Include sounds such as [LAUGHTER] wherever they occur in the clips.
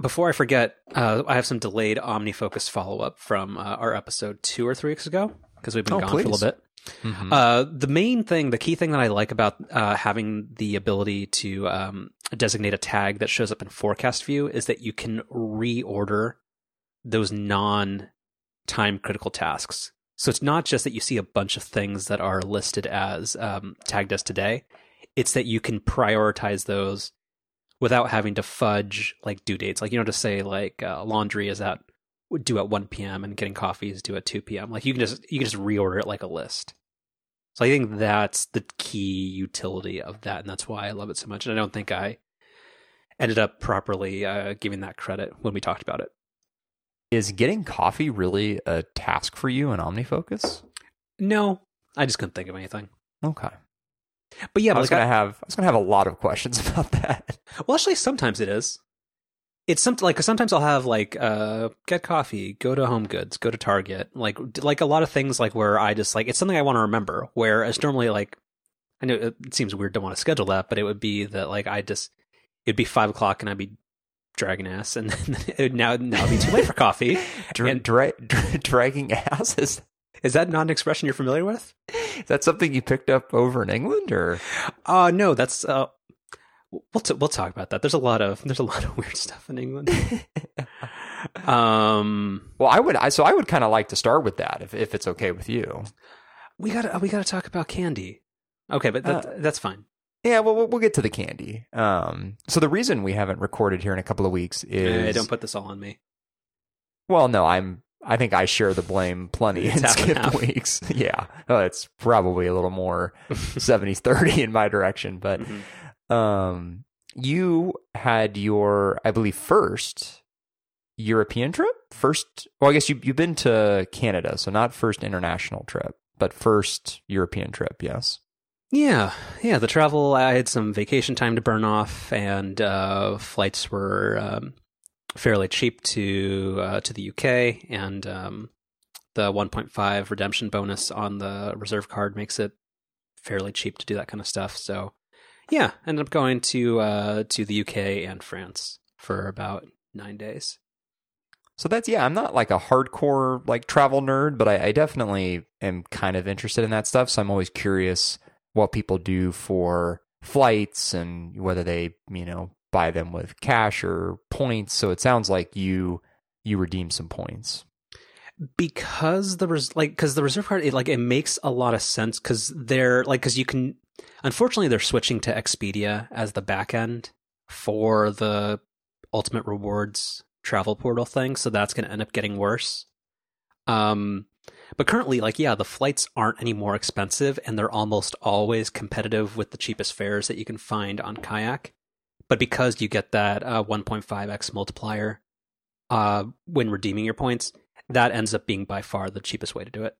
before I forget, uh, I have some delayed OmniFocus follow up from uh, our episode two or three weeks ago because we've been Oh, gone for a little bit. Mhm. Uh, the main thing, the key thing that I like about uh, having the ability to um, designate a tag that shows up in forecast view is that you can reorder those non time critical tasks. So it's not just that you see a bunch of things that are listed as um, tagged as today. It's that you can prioritize those without having to fudge like due dates. Like you know, to say like uh, laundry is at due at one p.m. and getting coffee is due at two p.m. Like you can just you can just reorder it like a list. So I think that's the key utility of that, and that's why I love it so much. And I don't think I ended up properly uh, giving that credit when we talked about it. Is getting coffee really a task for you in OmniFocus? No, I just couldn't think of anything. Okay. But yeah, I was like, gonna I- have I was gonna have a lot of questions [LAUGHS] about that. well, actually, sometimes it is. It's something like sometimes I'll have like uh get coffee, go to Home Goods, go to Target, like like a lot of things like where I just like it's something I want to remember. Whereas normally like I know it seems weird to want to schedule that, but it would be that like I just it'd be five o'clock and I'd be dragging ass, and [LAUGHS] then it would now now it'd be too late for coffee. [LAUGHS] Dra- And- dra- dra- dragging ass is, Is that not an expression you're familiar with? is that something you picked up over in England or? Uh no, that's uh we'll t- we'll talk about that. There's a lot of there's a lot of [LAUGHS] weird stuff in England. [LAUGHS] um Well, I would. I, so I would kind of like to start with that if if it's okay with you. we got to we got to talk about candy. Okay, but that, that's fine. Yeah, well, we'll get to the candy. Um, so the reason we haven't recorded here in a couple of weeks is don't put this all on me. well, no, I'm. I think I share the blame plenty It's in half and skipped half. weeks. [LAUGHS] Yeah, it's probably a little more [LAUGHS] 70s-30 in my direction, but Mhm. um, you had your, I believe, first European trip. First, well, I guess you you've been to Canada, so not first international trip, but first European trip. Yes. Yeah, yeah. The travel, I had some vacation time to burn off, and uh, flights were um, fairly cheap to uh, to the UK, and um, the 1.5 redemption bonus on the reserve card makes it fairly cheap to do that kind of stuff. So, yeah, ended up going to uh, to the UK and France for about nine days. So that's yeah. I'm not like a hardcore like travel nerd, but I, I definitely am kind of interested in that stuff. So I'm always curious what people do for flights and whether they you know buy them with cash or points. So it sounds like you you redeem some points. because the res- like because the reserve card it like it makes a lot of sense because they're like because you can unfortunately they're switching to Expedia as the back end for the ultimate rewards travel portal thing so that's going to end up getting worse um but currently like yeah the flights aren't any more expensive and they're almost always competitive with the cheapest fares that you can find on kayak but because you get that uh, 1.5x multiplier uh, when redeeming your points that ends up being by far the cheapest way to do it.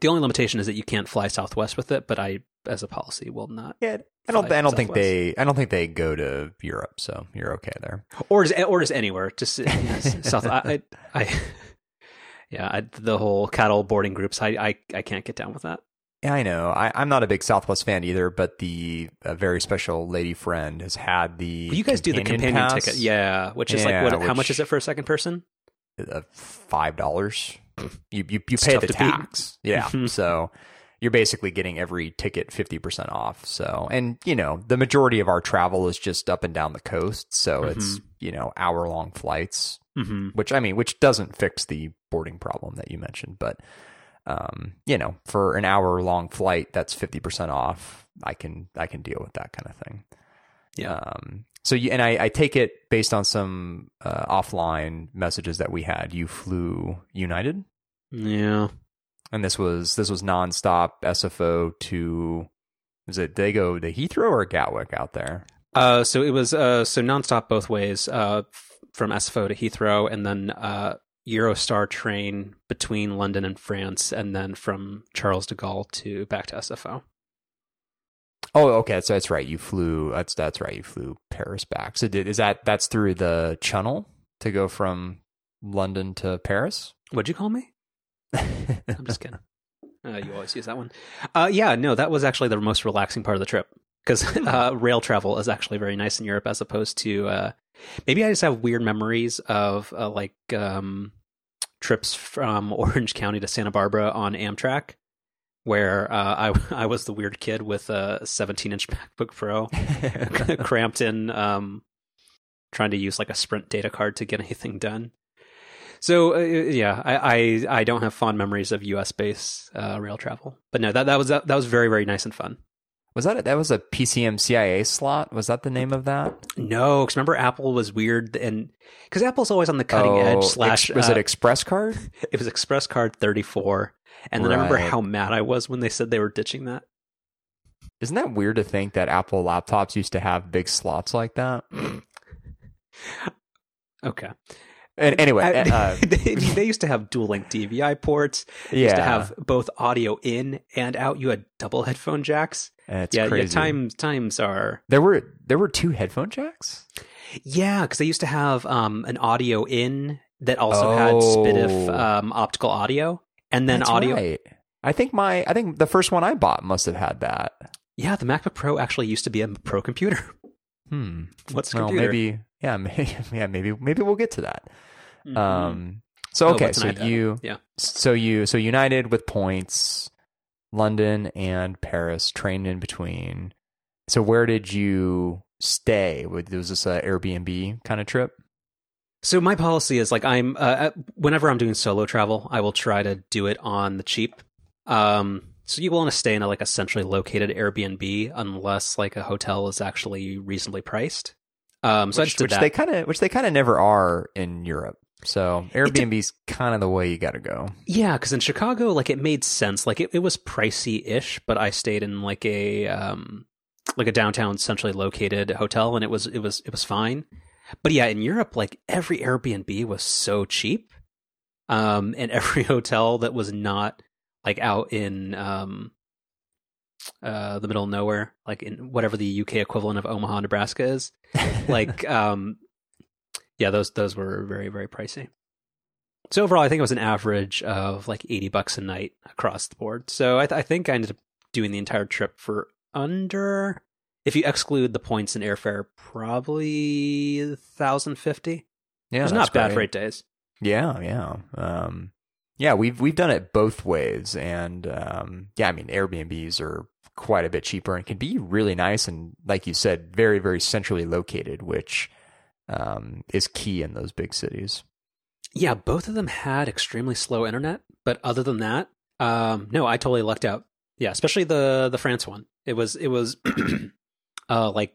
The only limitation is that you can't fly Southwest with it, but I, as a policy, will not. Yeah, I don't. I don't think they. I don't think they go to Europe, so you're okay there. Or just, or just anywhere. Just yes, [LAUGHS] South. I, I, I [LAUGHS] yeah, I, the whole cattle boarding groups. I, I, I can't get down with that. Yeah, I know. I, I'm not a big Southwest fan either, but the very special lady friend has had the. you guys do the companion pass, ticket, yeah, which is Yeah, like what? How much is it for a second person? uh, five dollars. You you, you pay the to beat. tax, yeah. [LAUGHS] Mhm. so you're basically getting every ticket fifty percent off. So and you know the majority of our travel is just up and down the coast, so it's Mm-hmm. you know hour long flights, hmm which I mean, which doesn't fix the boarding problem that you mentioned, but um, you know, for an hour long flight that's fifty percent off, I can I can deal with that kind of thing. Yeah. Um, so you and I, I take it based on some uh, offline messages that we had. You flew United, Yeah. and this was this was nonstop SFO to. Is it they go to Heathrow or Gatwick out there? Uh, so it was uh, so nonstop both ways, uh, from SFO to Heathrow, and then uh, Eurostar train between London and France, and then from Charles de Gaulle to back to SFO. Oh, okay, so that's right. You flew. That's that's right. You flew Paris back. So did, is that that's through the Channel to go from London to Paris? What'd you call me? [LAUGHS] I'm just kidding. Uh, you always use that one. Uh, yeah, no, that was actually the most relaxing part of the trip because uh, rail travel is actually very nice in Europe as opposed to uh, Maybe I just have weird memories of uh, like um, trips from [LAUGHS] Orange County to Santa Barbara on Amtrak, where uh, I [LAUGHS] I was the weird kid with a 17 inch [LAUGHS] MacBook Pro cramped in, um, trying to use like a Sprint data card to get anything done. So uh, yeah, I, I, I don't have fond memories of U.S. based uh, rail travel, but no, that that was that was very very nice and fun. Was that a, that was a PCMCIA slot? Was that the name of that? No, because remember Apple was weird and because Apple's always on the cutting oh, edge. Slash, ex- was uh, it Express Card? [LAUGHS] It was Express Card thirty four, and then right. I remember how mad I was when they said they were ditching that. Isn't that weird to think that Apple laptops used to have big slots like that? [LAUGHS] okay. And anyway, [LAUGHS] uh, they, they, used to have dual link DVI ports. They yeah. used to have both audio in and out. You had double headphone jacks. That's yeah, crazy. yeah. Times times are there were there were two headphone jacks. Yeah, because they used to have um, an audio in that also oh. had SPDIF um, optical audio, and then That's audio. Right. I think my I think the first one I bought must have had that. Yeah, the MacBook Pro actually used to be a pro computer. [LAUGHS] Hmm. What's well, computer? maybe yeah, [LAUGHS] maybe, yeah, maybe maybe we'll get to that. Mm-hmm. Um. So oh, okay, oh, so you yeah. So you so United with points, London and Paris, trained in between. So where did you stay? Was this an Airbnb kind of trip? So my policy is like I'm uh, whenever I'm doing solo travel, I will try to do it on the cheap. Um, so you want to stay in a like a centrally located Airbnb unless like a hotel is actually reasonably priced. Um, so which, I just did which that. they kind of which they kind of never are in Europe. So Airbnb's kind of the way you got to go. Yeah, because in Chicago, like it made sense. Like it, it was pricey ish, but I stayed in like a um like a downtown centrally located hotel, and it was it was it was fine. But yeah, in Europe, like every Airbnb was so cheap, um, and [LAUGHS] every hotel that was not like out in um uh the middle of nowhere, like in whatever the UK equivalent of Omaha, Nebraska is, [LAUGHS] like um yeah, those those were very very pricey. So overall, I think it was an average of like eighty bucks a night across the board. So I, th- I think I ended up doing the entire trip for under, if you exclude the points and airfare, probably thousand fifty. Yeah, it's not bad for eight days. Yeah, yeah, um, yeah. We've we've done it both ways, and um, yeah, I mean Airbnbs are quite a bit cheaper and can be really nice and, like you said, very very centrally located, which um, is key in those big cities. Yeah, both of them had extremely slow internet, but other than that, um, no, I totally lucked out. Yeah, especially the the France one. It was it was [CLEARS THROAT] uh, like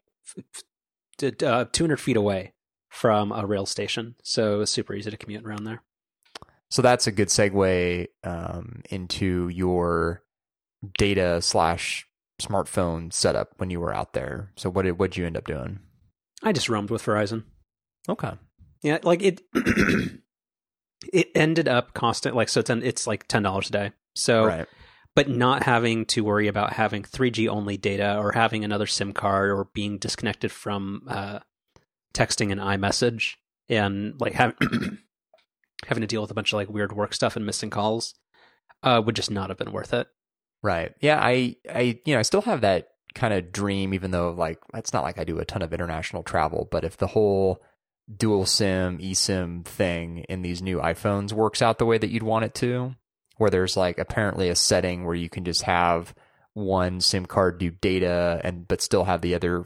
uh, 200 feet away from a rail station, so it was super easy to commute around there. So that's a good segue um, into your data slash smartphone setup when you were out there. So what did what did you end up doing? I just roamed with Verizon. Okay. Yeah, like it. [CLEARS THROAT] it ended up costing like so. It's it's like ten dollars a day. So, right. but not having to worry about having three G only data or having another SIM card or being disconnected from uh, texting and iMessage and like having [CLEARS THROAT] having to deal with a bunch of like weird work stuff and missing calls uh, would just not have been worth it. Right. Yeah. I I you know I still have that kind of dream, even though like it's not like I do a ton of international travel, but if the whole dual SIM, eSIM thing in these new iPhones works out the way that you'd want it to, where there's like apparently a setting where you can just have one SIM card do data and but still have the other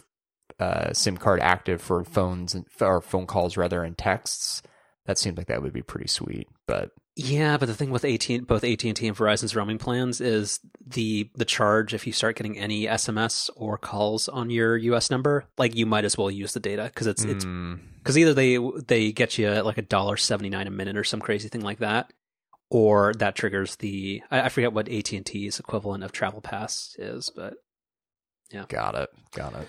uh, SIM card active for phones and, or phone calls rather and texts. That seems like that would be pretty sweet, but yeah, but the thing with AT both AT and T and Verizon's roaming plans is the the charge if you start getting any SMS or calls on your US number, like you might as well use the data because it's it's because hmm. either they they get you like a dollar seventy nine a minute or some crazy thing like that, or that triggers the I, I forget what AT and T's equivalent of Travel Pass is, but yeah, got it, got it.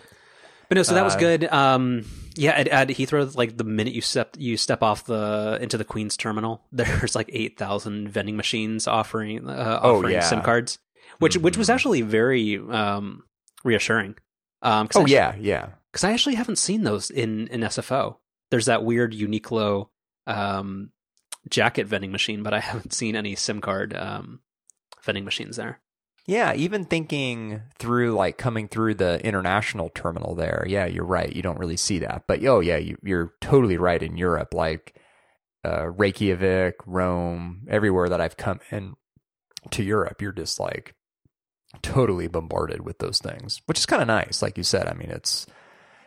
But no, so that was uh, good. Um, yeah, at, at, Heathrow, like the minute you step you step off the into the Queen's terminal, [LAUGHS] there's like eight thousand vending machines offering uh, oh, offering oh, yeah. SIM cards, which mm-hmm. which was mm-hmm. actually very um, reassuring. Um, oh actually, yeah, yeah. Because I actually haven't seen those in in SFO. There's that weird Uniqlo um, jacket vending machine, but I [LAUGHS] haven't seen any SIM card um, vending machines there. Yeah, even thinking through like coming through the international terminal there. Yeah, you're right. You don't really see that. But oh yeah, you, you're totally right in Europe. Like uh, Reykjavik, Rome, everywhere that I've come in to Europe, you're just like totally bombarded with those things, which is kind of nice. Like you said, I mean, it's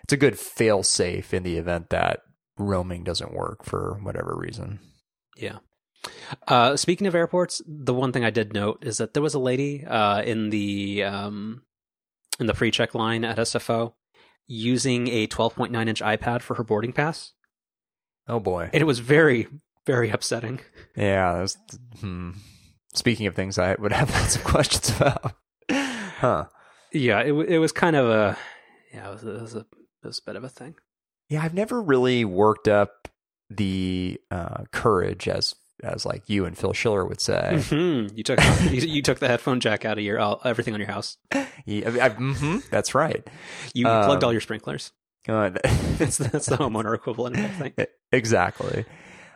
it's a good fail safe in the event that roaming doesn't work for whatever reason. Yeah. Uh, speaking of airports, the one thing I did note is that there was a lady uh, in the um, in the pre-check line at SFO using a 12.9 inch iPad for her boarding pass, Oh boy. and it was very, very upsetting. Yeah. That's, hmm. Speaking of things, I would have [LAUGHS] lots of questions about. Huh. Yeah, it it was kind of a yeah, it was, it was a it was a bit of a thing. Yeah, I've never really worked up the uh, courage, as as like you and Phil Schiller would say. hmm You took you, you took the headphone jack out of your everything on your house. [LAUGHS] Yeah, I- I- mhm, that's right. You, you plugged Um, all your sprinklers. Uh, [LAUGHS] That's that's the homeowner equivalent, I think. [LAUGHS] exactly.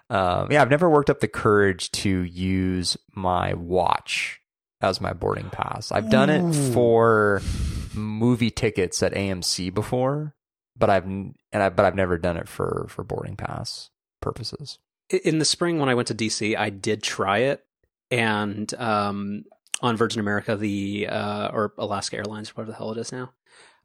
Um, yeah, I've never worked up the courage to use my watch as my boarding pass. I've done it for movie tickets at AMC before, but I've and I but I've never done it for for boarding pass purposes. In the spring when I went to DC, I did try it, and um, on Virgin America, the uh, or Alaska Airlines, whatever the hell it is now,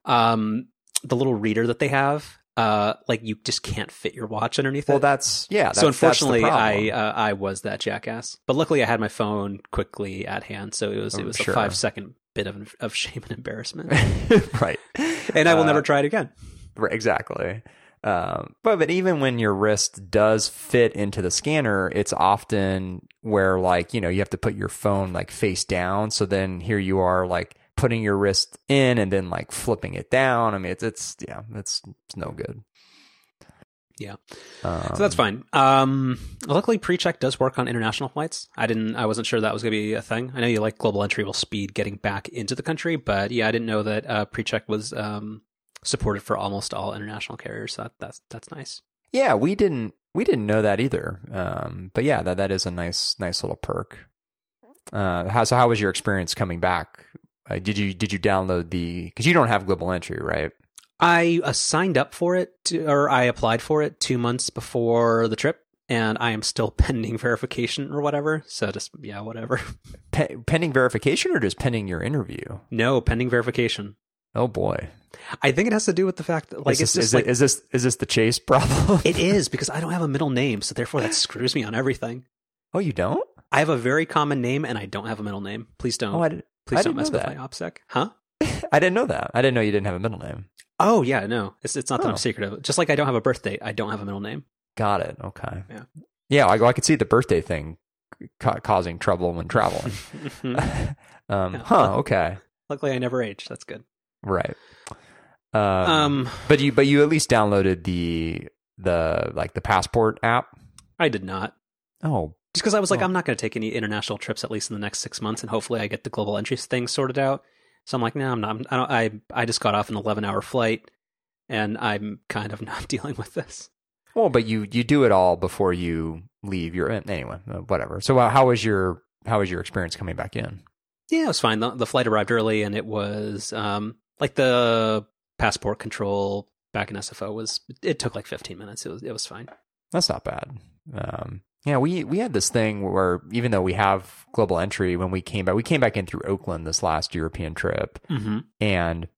um, the little reader that they have, uh, like you just can't fit your watch underneath Well, it. that's yeah. That's, so unfortunately, I uh, I was that jackass. But luckily, I had my phone quickly at hand, so it was it was sure. a five second bit of of shame and embarrassment, [LAUGHS] right, and I will Uh, never try it again. Right, exactly. Um, but but even when your wrist does fit into the scanner, it's often where like you know you have to put your phone like face down. So then here you are like putting your wrist in and then like flipping it down. I mean it's it's yeah it's it's no good. Yeah. Um, So that's fine. Um, luckily, pre-check does work on international flights. I didn't. I wasn't sure that was going to be a thing. I know you like global entry will speed getting back into the country, but yeah, I didn't know that uh, pre-check was um, supported for almost all international carriers. So that, that's that's nice. Yeah, we didn't we didn't know that either. Um, but yeah, that that is a nice nice little perk. Uh, how so? How was your experience coming back? Uh, did you did you download the? Because you don't have global entry, right? I uh, signed up for it, to, or I applied for it two months before the trip, and I am still [LAUGHS] pending verification or whatever. So just yeah, whatever. [LAUGHS] Pe- pending verification or just pending your interview? no, pending verification. Oh boy! I think it has to do with the fact that like is it's this, just is, like it, is this is this the chase problem? It [LAUGHS] is because I don't have a middle name, so therefore that screws me on everything. oh, you don't? I have a very common name and I don't have a middle name. Please don't. Oh, I, did, please I don't mess with that. my OPSEC. Huh? [LAUGHS] I didn't know that. I didn't know you didn't have a middle name. Oh yeah, no. It's it's not that Oh. I'm secretive. Just like I don't have a birth date, I don't have a middle name. Got it. Okay. Yeah. Yeah, I, I could see the birthday thing ca- causing trouble when traveling. [LAUGHS] um, Yeah. huh. Okay. Luckily, I never aged. That's good. Right. Um, Um, but you but you at least downloaded the the like the passport app. I did not. Oh, Just because I was like, Oh. I'm not going to take any international trips at least in the next six months, and hopefully I get the global entry thing sorted out. So I'm like, no, I'm not. I don't. I I just got off an 11 hour flight, and I'm kind of [LAUGHS] not dealing with this. well, but you you do it all before you leave your anyway. uh, Whatever. So uh, how was your how was your experience coming back in? Yeah, it was fine. The, the flight arrived early, and it was um, like the passport control back in SFO was. It took like 15 minutes. It was it was fine. That's not bad. Um, yeah, we we had this thing where even though we have global entry, when we came back, we came back in through Oakland this last European trip, Mm-hmm. and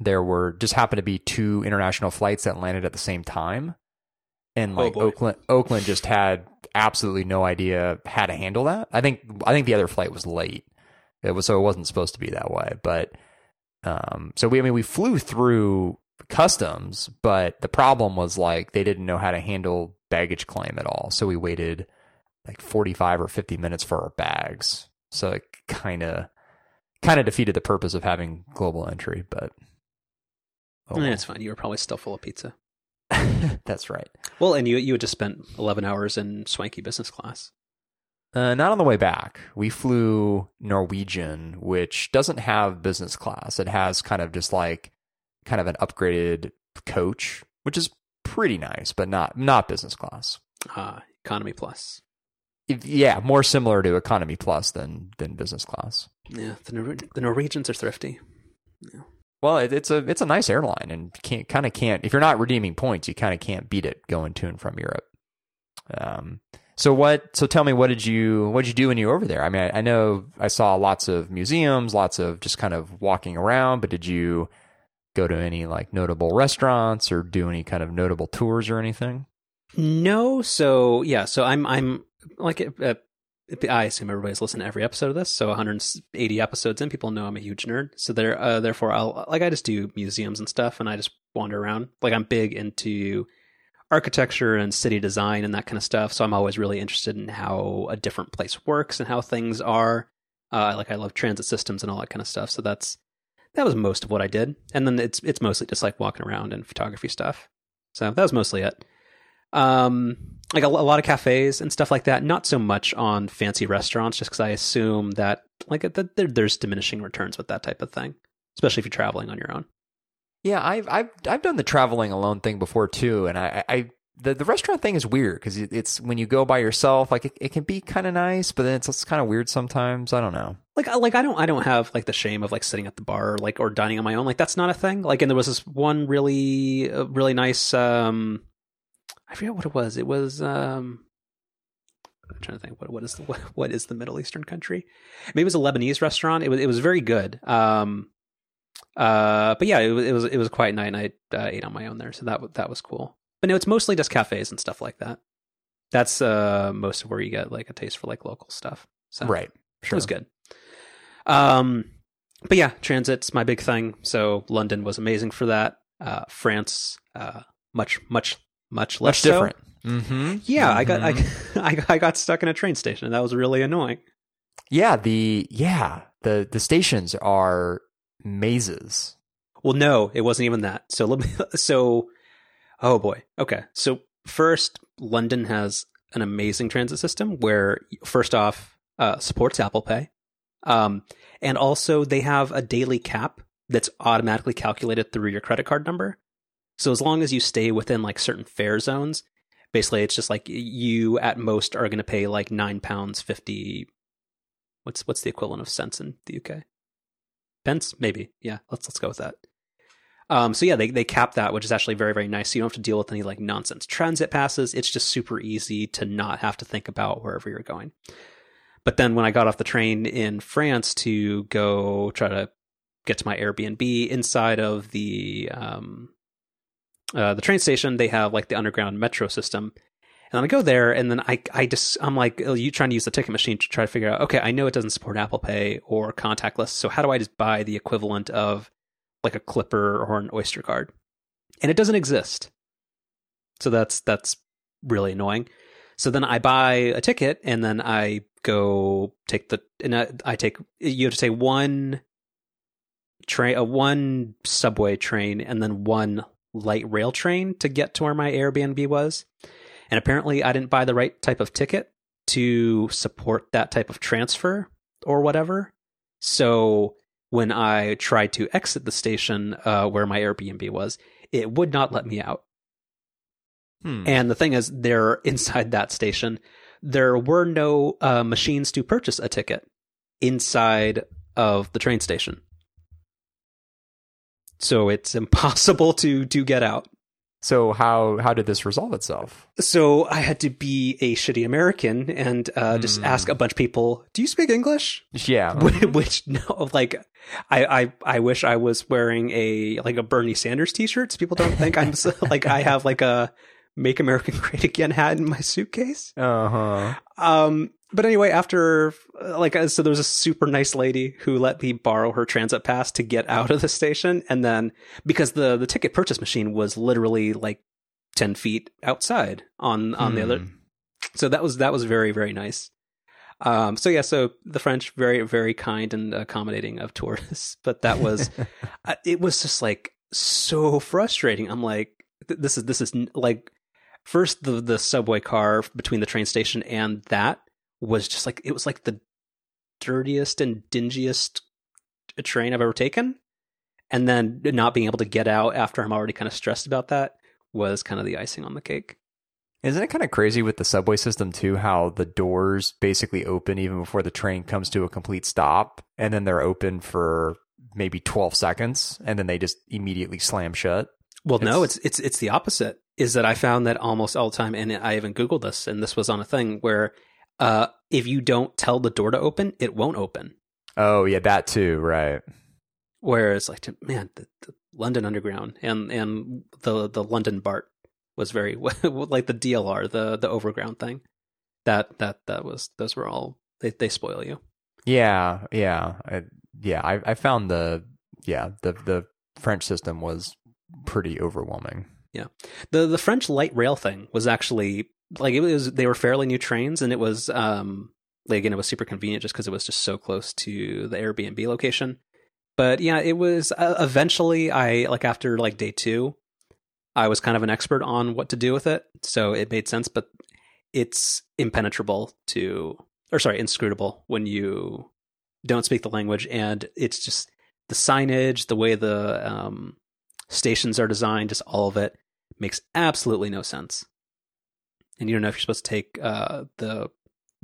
there were just happened to be two international flights that landed at the same time, and Oh, like boy. Oakland Oakland just had absolutely no idea how to handle that. I think I think the other flight was late. It was so it wasn't supposed to be that way, but um, so we I mean we flew through customs, but the problem was like they didn't know how to handle baggage claim at all. So we waited like 45 or 50 minutes for our bags. So it kind of kind of defeated the purpose of having global entry, but oh, well. it's fine. You were probably still full of pizza. [LAUGHS] that's right. Well, and you you had just spent 11 hours in swanky business class. Uh, not on the way back. We flew Norwegian, which doesn't have business class. It has kind of just like kind of an upgraded coach, which is pretty nice, but not not business class. Uh, economy plus. if- yeah, more similar to economy plus than than business class. Yeah, the, Nor- the Norwegians are thrifty. Well, it, it's a it's a nice airline, and can't kind of can't if you're not redeeming points, you kind of can't beat it going to and from Europe. Um, so what? So tell me, what did you what did you do when you were over there? I mean, I, I know I saw lots of museums, lots of just kind of walking around, but did you go to any like notable restaurants or do any kind of notable tours or anything? No, so yeah, so I'm I'm like uh, I assume everybody's listened to every episode of this. So 180 episodes in, people know I'm a huge nerd. So there, uh, therefore, I'll like I just do museums and stuff, and I just wander around. Like I'm big into architecture and city design and that kind of stuff. So I'm always really interested in how a different place works and how things are. Uh, like I love transit systems and all that kind of stuff. So that's that was most of what I did, and then it's it's mostly just like walking around and photography stuff. So that was mostly it. Um, like a, a lot of cafes and stuff like that. Not so much on fancy restaurants, just because I assume that like that there, there's diminishing returns with that type of thing, especially if you're traveling on your own. Yeah, I've I've I've done the traveling alone thing before too, and I I the, the restaurant thing is weird because it's when you go by yourself, like it, it can be kind of nice, but then it's, it's kind of weird sometimes. I don't know. Like I- like I don't I don't have like the shame of like sitting at the bar or like or dining on my own. Like that's not a thing. Like and there was this one really uh, really nice um I forget what it was. It was um I'm trying to think what what is the what, [LAUGHS] what is the Middle Eastern country? Maybe it was a Lebanese restaurant. It was it was very good. Um uh but yeah, it was it was it was a quiet night and I uh, ate on my own there. So that that was cool. But no, it's mostly just cafes and stuff like that. That's uh most of where you get like a taste for like local stuff. So Right. it was good. Um, but yeah, transit's my big thing. So London was amazing for that. Uh, France, uh, much, much, much less Much so. different. Mm-hmm. Yeah, I got, I, [LAUGHS] I, I got stuck in a train station, and that was really annoying. Yeah, the yeah the the stations are mazes. Well, no, it wasn't even that. So let me, [LAUGHS] so, oh boy. Okay. So first, London has an amazing transit system where first off, uh, supports Apple Pay. Um, and also they have a daily cap that's automatically calculated through your credit card number. So as long as you stay within like certain fare zones, basically it's just like you at most are going to pay like nine pounds fifty. What's what's the equivalent of cents in the UK? Pence, maybe. Yeah, let's let's go with that. Um, so yeah, they they cap that, which is actually very very nice. So you don't have to deal with any like nonsense transit passes. It's just super easy to not have to think about wherever you're going. But then when I got off the train in France to go try to get to my Airbnb inside of the um, uh, the train station, they have like the underground metro system. And then I go there, and then I I just I'm like, oh, you trying to use the ticket machine to try to figure out, okay, I know it doesn't support Apple Pay or contactless, so how do I just buy the equivalent of like a Clipper or an Oyster card? And it doesn't exist. So that's that's really annoying. So then I buy a ticket, and then I go take the and I, I take you have to take one train, a one subway train, and then one light rail train to get to where my Airbnb was. And apparently, I didn't buy the right type of ticket to support that type of transfer or whatever. So when I tried to exit the station uh, where my Airbnb was, it would not let me out. Hmm. And the thing is, there [LAUGHS] inside that station, there were no uh, machines to purchase a ticket inside of the train station. So it's impossible [LAUGHS] to to get out. So how how did this resolve itself? So I had to be a shitty American and uh, just Hmm. ask a bunch of people, "Do you speak English?" Yeah. [LAUGHS] Which no, [LAUGHS] like I, I I wish I was wearing a like a Bernie Sanders t-shirt. So people don't think I'm [LAUGHS] like I have like a "Make America Great Again" hat in my suitcase. Uh huh. Um, but anyway, after uh, like, uh, so there was a super nice lady who let me borrow her transit pass to get out of the station, and then because the the ticket purchase machine was literally like ten feet outside on on the other, Hmm. so that was that was very very nice. Um, so yeah, so the French very very kind and accommodating of tourists, [LAUGHS] but that was [LAUGHS] uh, it was just like so frustrating. I'm like, th- this is this is n- like first the the subway car between the train station and that was just like it was like the dirtiest and dingiest train I've ever taken, and then not being able to get out after I'm already kind of stressed about that was kind of the icing on the cake. Isn't it kind of crazy with the subway system too? How the doors basically open even before the train comes to a complete stop, and then they're open for maybe twelve seconds, and then they just immediately slam shut. Well, no, it's it's it's the opposite. Is that I found that almost all the time, and I even googled this, and this was on a thing where uh, if you don't tell the door to open, it won't open. Oh yeah, that too, right? Whereas, like, man, the, the London Underground and and the the London BART was very [LAUGHS] like the DLR, the the overground thing. That that that was those were all they they spoil you. Yeah, yeah, I, yeah. I I found the yeah the the French system was pretty overwhelming. Yeah, the the French light rail thing was actually like it was they were fairly new trains and it was um like again it was super convenient just because it was just so close to the Airbnb location. But yeah, it was uh, eventually I like after like day two, I was kind of an expert on what to do with it, so it made sense. But it's impenetrable to, or sorry, inscrutable when you don't speak the language, and it's just the signage, the way the um, stations are designed, just all of it makes absolutely no sense. And you don't know if you're supposed to take uh, the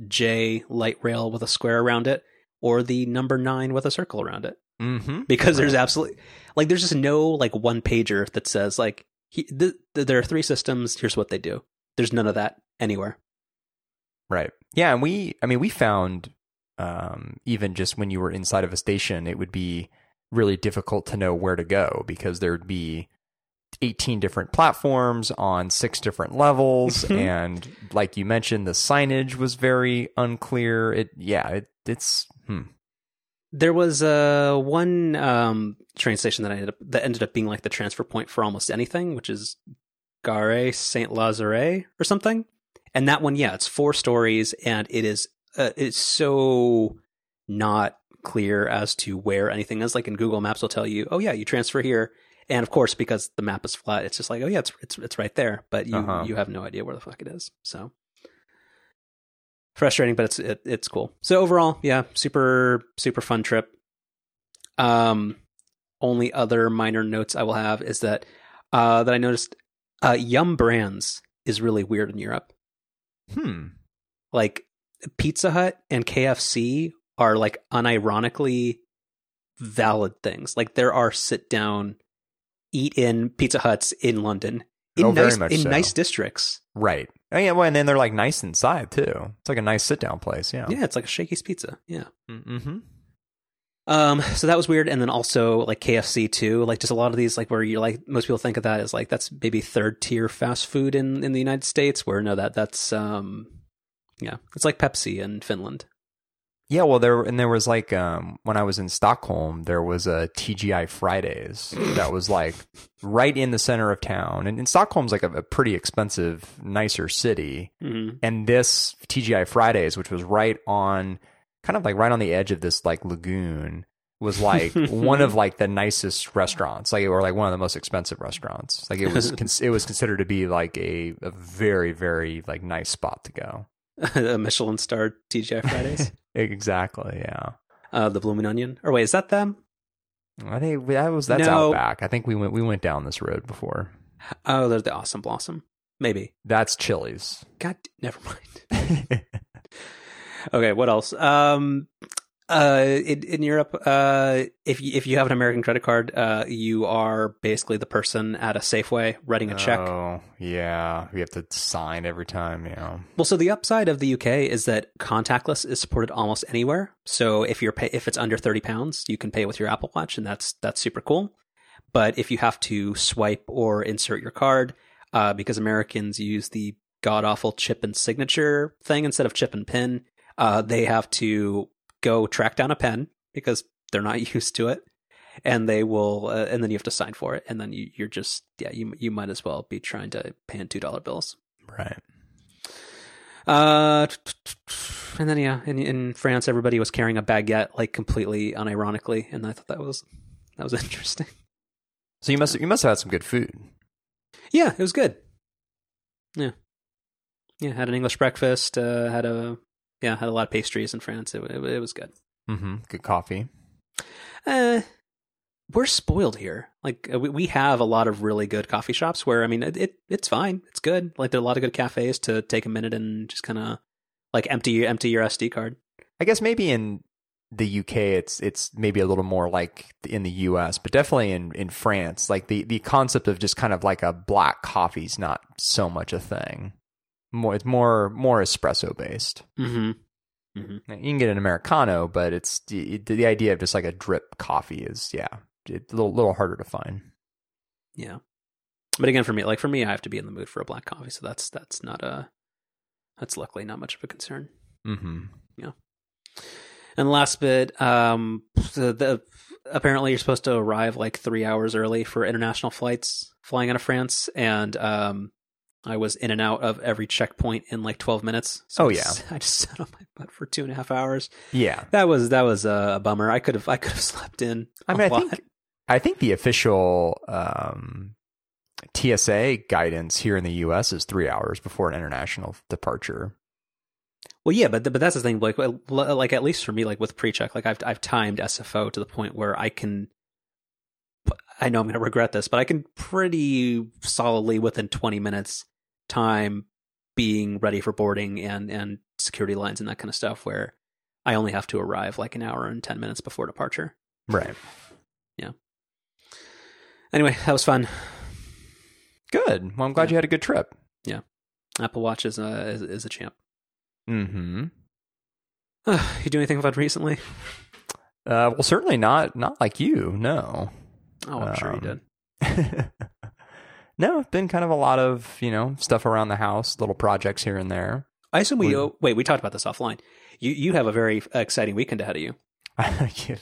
J light rail with a square around it or the number nine with a circle around it Mm-hmm. because there's absolutely like there's just no like one pager that says like he, th- th- there are three systems here's what they do there's none of that anywhere Right. Yeah, and we I mean we found um even just when you were inside of a station it would be really difficult to know where to go because there would be 18 different platforms on six different levels Mhm. and like you mentioned the signage was very unclear. It yeah, it, it's hmm. there was uh, one um, train station that I ended up that ended up being like the transfer point for almost anything, which is Gare Saint Lazare or something. And that one, yeah, it's four stories, and it is uh, it's so not clear as to where anything is. Like in Google Maps, will tell you, oh yeah, you transfer here, and of course because the map is flat, it's just like, oh yeah, it's it's it's right there, but you Uh-huh. you have no idea where the fuck it is. So frustrating, but it's it, it's cool. So overall, yeah, super super fun trip. Um, only other minor notes I will have is that uh that I noticed uh Yum Brands is really weird in Europe. Hmm. Like Pizza Hut and KFC are like unironically valid things. Like there are sit down, eat in Pizza Huts in London in Oh, very nice much in so. nice districts. Right. Oh, yeah, well, and then they're like nice inside too. It's like a nice sit down place. Yeah. Yeah, it's like a Shakey's Pizza. Yeah. Mm-hmm. Um, so that was weird, and then also like KFC too, like just a lot of these, like where you're like most people think of that as like that's maybe third tier fast food in in the United States, where no, that that's um, yeah, it's like Pepsi in Finland. Yeah, well, there and there was like um, when I was in Stockholm, there was a TGI Fridays that was like right in the center of town, and, and Stockholm's like a, a pretty expensive, nicer city. Mm-hmm. And this TGI Fridays, which was right on, kind of like right on the edge of this like lagoon, was like [LAUGHS] one of like the nicest restaurants, like or like one of the most expensive restaurants. Like it was, [LAUGHS] cons- it was considered to be like a, a very, very like nice spot to go. [LAUGHS] a Michelin star TGI Fridays, Exactly. Yeah. uh, the Blooming Onion, or wait, is that them? I think that was that's No. out back. I think we went we went down this road before. Oh, they're the Awesome Blossom, maybe. That's Chili's. God, never mind. [LAUGHS] Okay, what else? Um, uh, in, in Europe, uh, if you, if you have an American credit card, uh, you are basically the person at a Safeway writing a check. Oh yeah, we have to sign every time. Yeah. Well, so the upside of the UK is that contactless is supported almost anywhere. So if you're pay, if it's under thirty pounds, you can pay with your Apple Watch, and that's that's super cool. But if you have to swipe or insert your card, uh, because Americans use the god awful chip and signature thing instead of chip and pin, uh, they have to go track down a pen because they're not [LAUGHS] used to it, and they will, uh, and then you have to sign for it, and then you, you're just yeah, you you might as well be trying to pay in two dollar bills. Right. Uh, and then yeah, in in France, everybody was carrying a baguette, like completely unironically, and I thought that was that was [LAUGHS] interesting. So you must you must have had some good food. Yeah, it was good. Yeah, yeah. Had an English breakfast. Uh, had a yeah, had a lot of pastries in France. It it, it was good. Mm-hmm. Good coffee. Uh, we're spoiled here. Like uh, we, we have a lot of really good coffee shops where I mean it, it it's fine, it's good. Like there are a lot of good cafes to take a minute and just kind of like empty empty your SD card. I guess maybe in the UK it's it's maybe a little more like in the US, but definitely in in France, like the the concept of just kind of like a black coffee is not so much a thing. More it's more more espresso based. Mm-hmm. You can get an americano, but it's the, the idea of just like a drip coffee is yeah, it's a little little harder to find. Yeah. But again, for me, like for me, I have to be in the mood for a black coffee, so that's that's not a that's luckily not much of a concern. Mm-hmm. Yeah. And last bit, um, the, the apparently you're supposed to arrive like three hours early for international flights flying out of France, and um, I was in and out of every checkpoint in like 12 minutes. So Oh, I yeah. just, [LAUGHS] I just sat on my butt for two and a half hours. Yeah, That was that was a bummer. I could have I could have [LAUGHS] slept in. I a mean, I lot. think I think the official um, TSA guidance here in the U.S. is three hours before an international departure. Well, yeah, but but that's the thing. Like, like at least for me, like with pre-check, like I've I've timed SFO to the point where I can. I know I'm going to regret this, but I can pretty solidly within 20 minutes time being ready for boarding and and security lines and that kind of stuff. Where I only have to arrive like an hour and 10 minutes before departure. Right. Yeah. Anyway, that was fun. Good. Well, I'm glad Yeah. you had a good trip. Yeah. Apple Watch is a is, is a champ. Mm-hmm. [SIGHS] you do anything fun recently? Uh, well, certainly not not like you. No. Oh, I'm sure you Um, did. [LAUGHS] no, it's been kind of a lot of you know stuff around the house, little projects here and there. I assume we we- oh, wait. We talked about this offline. You you have a very exciting weekend ahead of you. [LAUGHS]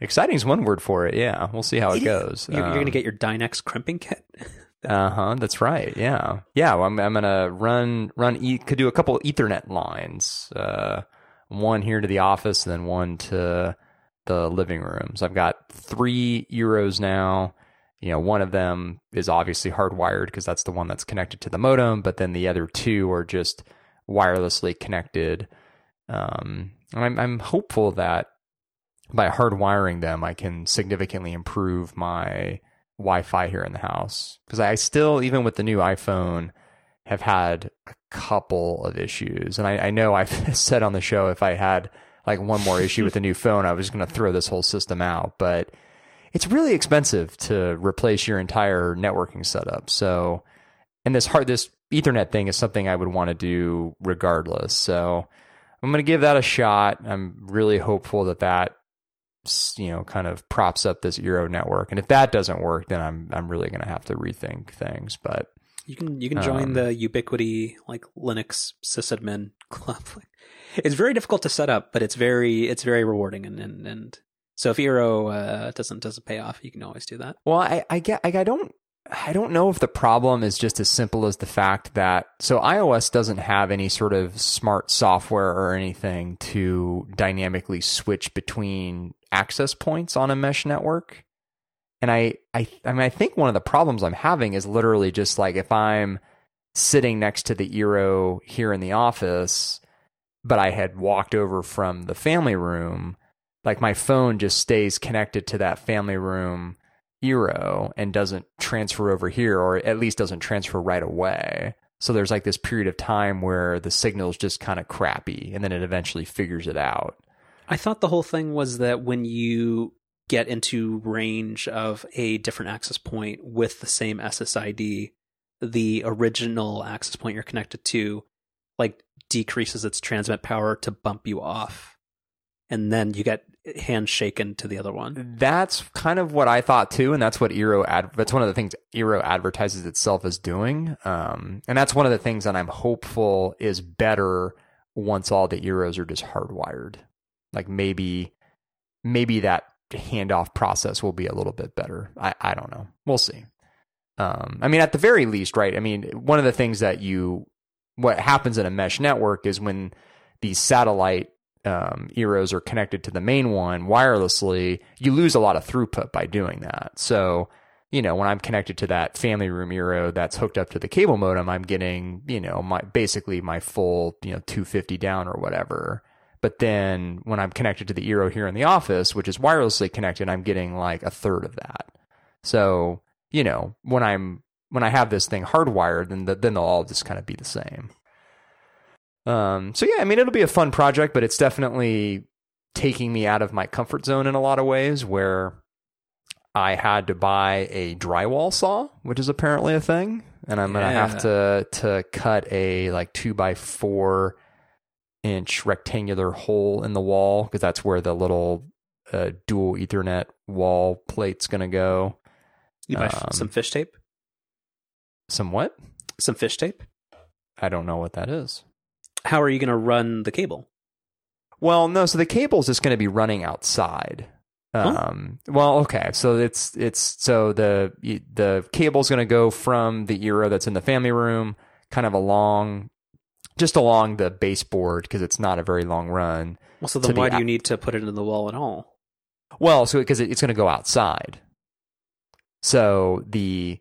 Exciting is one word for it. Yeah, we'll see how it goes. You're, you're going to Um, get your Dynex crimping kit. [LAUGHS] Uh huh. That's right. Yeah. Yeah. Well, I'm I'm gonna run run e- could do a couple Ethernet lines. Uh, one here to the office, and then one to the living room. So I've got three Eeros now. You know, one of them is obviously hardwired because that's the one that's connected to the modem, but then the other two are just wirelessly connected. Um, and I'm I'm hopeful that by hardwiring them, I can significantly improve my Wi-Fi here in the house because I still, even with the new iPhone, have had a couple of issues. And I, I know I've [LAUGHS] said on the show if I had like one more issue with the new phone, I was going to throw this whole system out. But it's really expensive to replace your entire networking setup. So, and this hard this Ethernet thing is something I would want to do regardless. So, I'm going to give that a shot. I'm really hopeful that that you know kind of props up this Eero network. And if that doesn't work, then I'm I'm really going to have to rethink things. But You can you can join Um, the Ubiquiti like Linux sysadmin [LAUGHS] club. It's very difficult to set up, but it's very it's very rewarding and and, and so if Eero uh, doesn't doesn't pay off, you can always do that. Well, I, I get, I don't, I don't know if the problem is just as simple as the fact that so iOS doesn't have any sort of smart software or anything to dynamically switch between access points on a mesh network. And I, I, I mean, I think one of the problems I'm having is literally just like if I'm sitting next to the Eero here in the office, but I had walked over from the family room, like my phone just stays connected to that family room Eero and doesn't transfer over here, or at least doesn't transfer right away. So there's like this period of time where the signal's just kind of crappy, and then it eventually figures it out. I thought the whole thing was that when you get into range of a different access point with the same SSID, the original access point you're connected to like decreases its transmit power to bump you off. And then you get handshaken to the other one. That's kind of what I thought too, and that's what Eero ad. That's one of the things Eero advertises itself as doing, um, and that's one of the things that I'm hopeful is better once all the Eeros are just hardwired. Like maybe, maybe that handoff process will be a little bit better. I I don't know. We'll see. Um, I mean, at the very least, right? I mean, one of the things that you what happens in a mesh network is when these satellite um, Eeros are connected to the main one wirelessly, you lose a lot of throughput by doing that. So, you know, when I'm connected to that family room Eero that's hooked up to the cable modem, I'm getting, you know, my basically my full, you know, 250 down or whatever. But then when I'm connected to the Eero here in the office, which is wirelessly connected, I'm getting like a third of that. So, you know, when I'm when I have this thing hardwired, then the, then they'll all just kind of be the same. Um, so yeah, I mean, it'll be a fun project, but it's definitely taking me out of my comfort zone in a lot of ways where I had to buy a drywall saw, which is apparently a thing, and I'm gonna have to to cut a like two by four inch rectangular hole in the wall because that's where the little uh, dual Ethernet wall plate's gonna go. You buy Um, some fish tape? Some what? Some fish tape? I don't know what that is. How are you going to run the cable? Well, no. So the cable's just going to be running outside. Huh? Um, well, okay. So it's it's so the the cable's going to go from the Eero that's in the family room, kind of along, just along the baseboard because it's not a very long run. Well, so then the why do you need to put it in the wall at all? Well, so because it, it's going to go outside. So the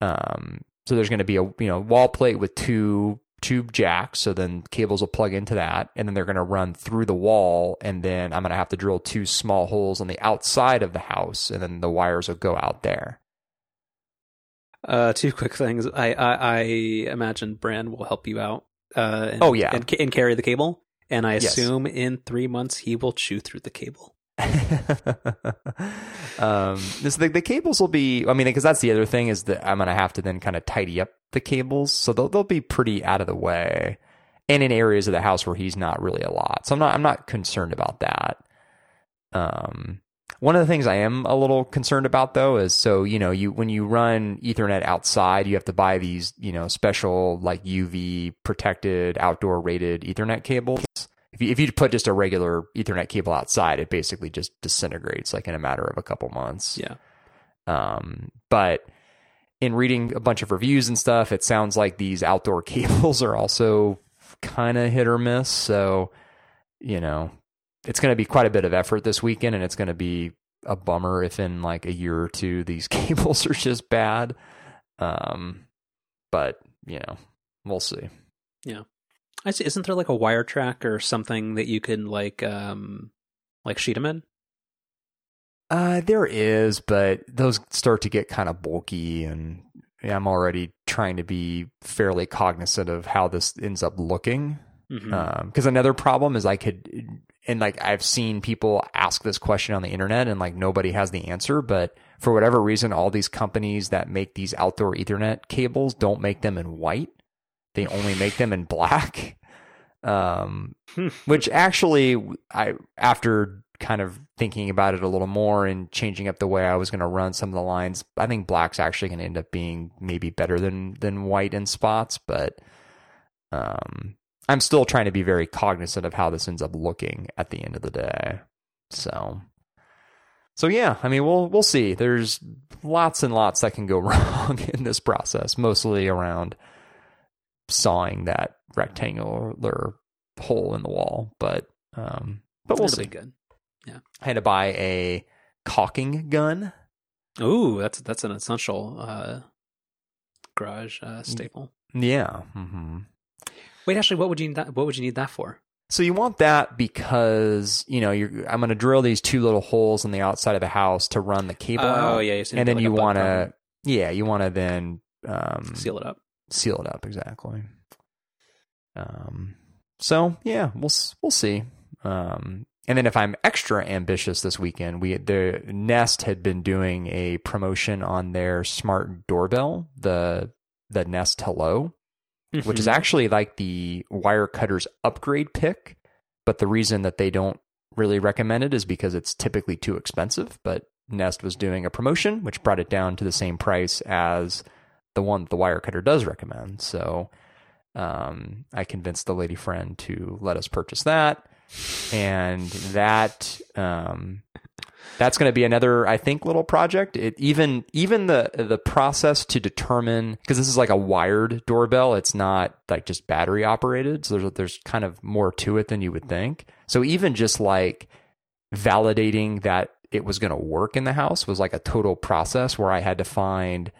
um so there's going to be a you know wall plate with two tube jacks. So then cables will plug into that, and then they're going to run through the wall, and then I'm going to have to drill two small holes on the outside of the house, and then the wires will go out there. Uh, two quick things. I, I, I imagine Bran will help you out. Uh, and, Oh, yeah. and, and carry the cable. And I Yes. assume in three months he will chew through the cable. [LAUGHS] um, this the, the cables will be. I mean, because that's the other thing is that I'm gonna have to then kind of tidy up the cables, so they'll they'll be pretty out of the way, and in areas of the house where he's not really a lot. So I'm not I'm not concerned about that. Um, one of the things I am a little concerned about though is so you know you when you run Ethernet outside, you have to buy these you know special like UV protected outdoor rated Ethernet cables. If you, if you put just a regular Ethernet cable outside, it basically just disintegrates like in a matter of a couple months. Yeah. Um, but in reading a bunch of reviews and stuff, it sounds like these outdoor [LAUGHS] cables are also kind of hit or miss. So, you know, it's going to be quite a bit of effort this weekend, and it's going to be a bummer if in like a year or two these [LAUGHS] cables are just bad. Um, but you know, we'll see. Yeah, I see. Isn't there like a wire track or something that you can like, um, like sheet them in? Uh, there is, but those start to get kind of bulky, and I'm already trying to be fairly cognizant of how this ends up looking. Because another problem is I could, and like I've seen people ask this question on the internet, and like nobody has the answer. But for whatever reason, all these companies that make these outdoor Ethernet cables don't make them in white; they only make them in black. [LAUGHS] Um, Hmm. which actually, I after kind of thinking about it a little more and changing up the way I was going to run some of the lines, I think black's actually going to end up being maybe better than than white in spots, but um, I'm still trying to be very cognizant of how this ends up looking at the end of the day. So, so yeah, I mean, we'll we'll see. There's lots and lots that can go [LAUGHS] wrong in this process, mostly around sawing that rectangular hole in the wall, but um, but we'll It'll see. good. I had to buy a caulking gun. Ooh, that's that's an essential uh, garage uh, staple. Yeah. hmm Wait, actually, what would you need that? What would you need that for? So you want that because you know you're. I'm going to drill these two little holes in the outside of the house to run the cable out. Oh yeah, and then you want to, yeah, you want to then um, seal it up. seal it up exactly. Um. So yeah, we'll we'll see. Um. And then if I'm extra ambitious this weekend, we the Nest had been doing a promotion on their smart doorbell, the the Nest Hello, which is Mhm. actually like the wire cutter's upgrade pick. But the reason that they don't really recommend it is because it's typically too expensive. But Nest was doing a promotion, which brought it down to the same price as the one that the wire cutter does recommend. So um, I convinced the lady friend to let us purchase that. And that um, that's going to be another i think little project. It even even the the process to determine because this is like a wired doorbell. It's not like just battery operated. So there's there's kind of more to it than you would think. So even just like validating that it was going to work in the house was like a total process where i had to find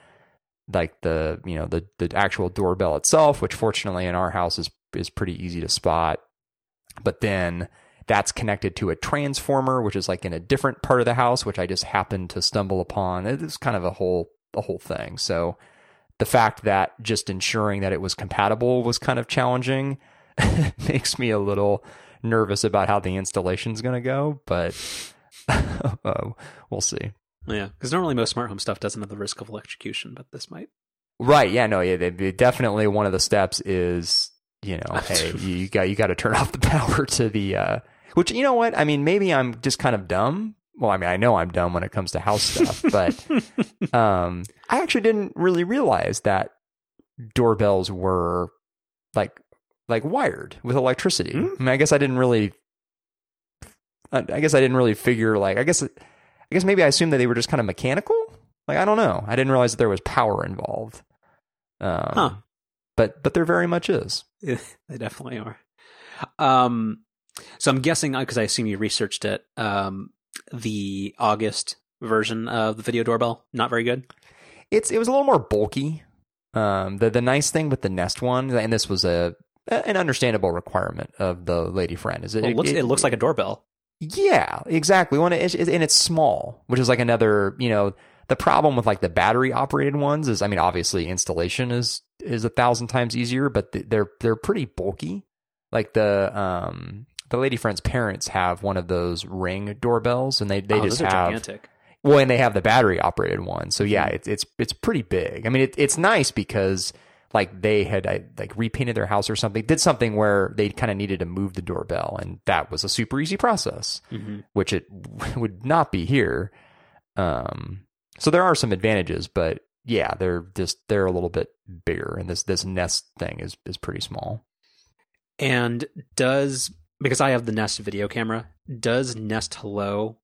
like the you know the the actual doorbell itself which fortunately in our house is is pretty easy to spot. But then that's connected to a transformer, which is like in a different part of the house, which I just happened to stumble upon. It's kind of a whole a whole thing. So the fact that just ensuring that it was compatible was kind of challenging [LAUGHS] makes me a little nervous about how the installation's going to go, but [LAUGHS] uh, we'll see. Yeah, because normally most smart home stuff doesn't have the risk of electrocution, but this might. Right? Yeah. No. Yeah. They, they definitely one of the steps is you know, [LAUGHS] hey, you, got you got to turn [LAUGHS] off the power to the. Uh, which you know what? I mean, maybe I'm just kind of dumb. Well, I mean, I know I'm dumb when it comes to house stuff, [LAUGHS] but um, I actually didn't really realize that doorbells were like like wired with electricity. Hmm? I mean, I guess I didn't really. I I guess I didn't really figure like I guess I guess maybe I assumed that they were just kind of mechanical. Like I don't know. I didn't realize that there was power involved. Um, Huh. But but there very much is. [LAUGHS] they definitely are. Um, so I'm guessing because I assume you researched it. Um, the August version of the video doorbell not very good. It's it was a little more bulky. Um, the the nice thing with the Nest one, and this was a an understandable requirement of the lady friend, is it? Well, it looks it, looks like a doorbell. Yeah, exactly. It, it's- and it's small, which is like another, you know, the problem with like the battery operated ones is, I mean, obviously installation is is a thousand times easier, but they're they're pretty bulky. Like the um the lady friend's parents have one of those ring doorbells, and they they oh, just have gigantic. well, and they have the battery operated one. So Mm-hmm. yeah, it's it's it's pretty big. I mean, it, it's nice because like they had I, like repainted their house or something, did something where they kind of needed to move the doorbell, and that was a super easy process, Mhm. which it [LAUGHS] would not be here. Um, so there are some advantages, but yeah, they're just they're a little bit bigger, and this this Nest thing is is pretty small. And does because I have the Nest video camera, does Nest Hello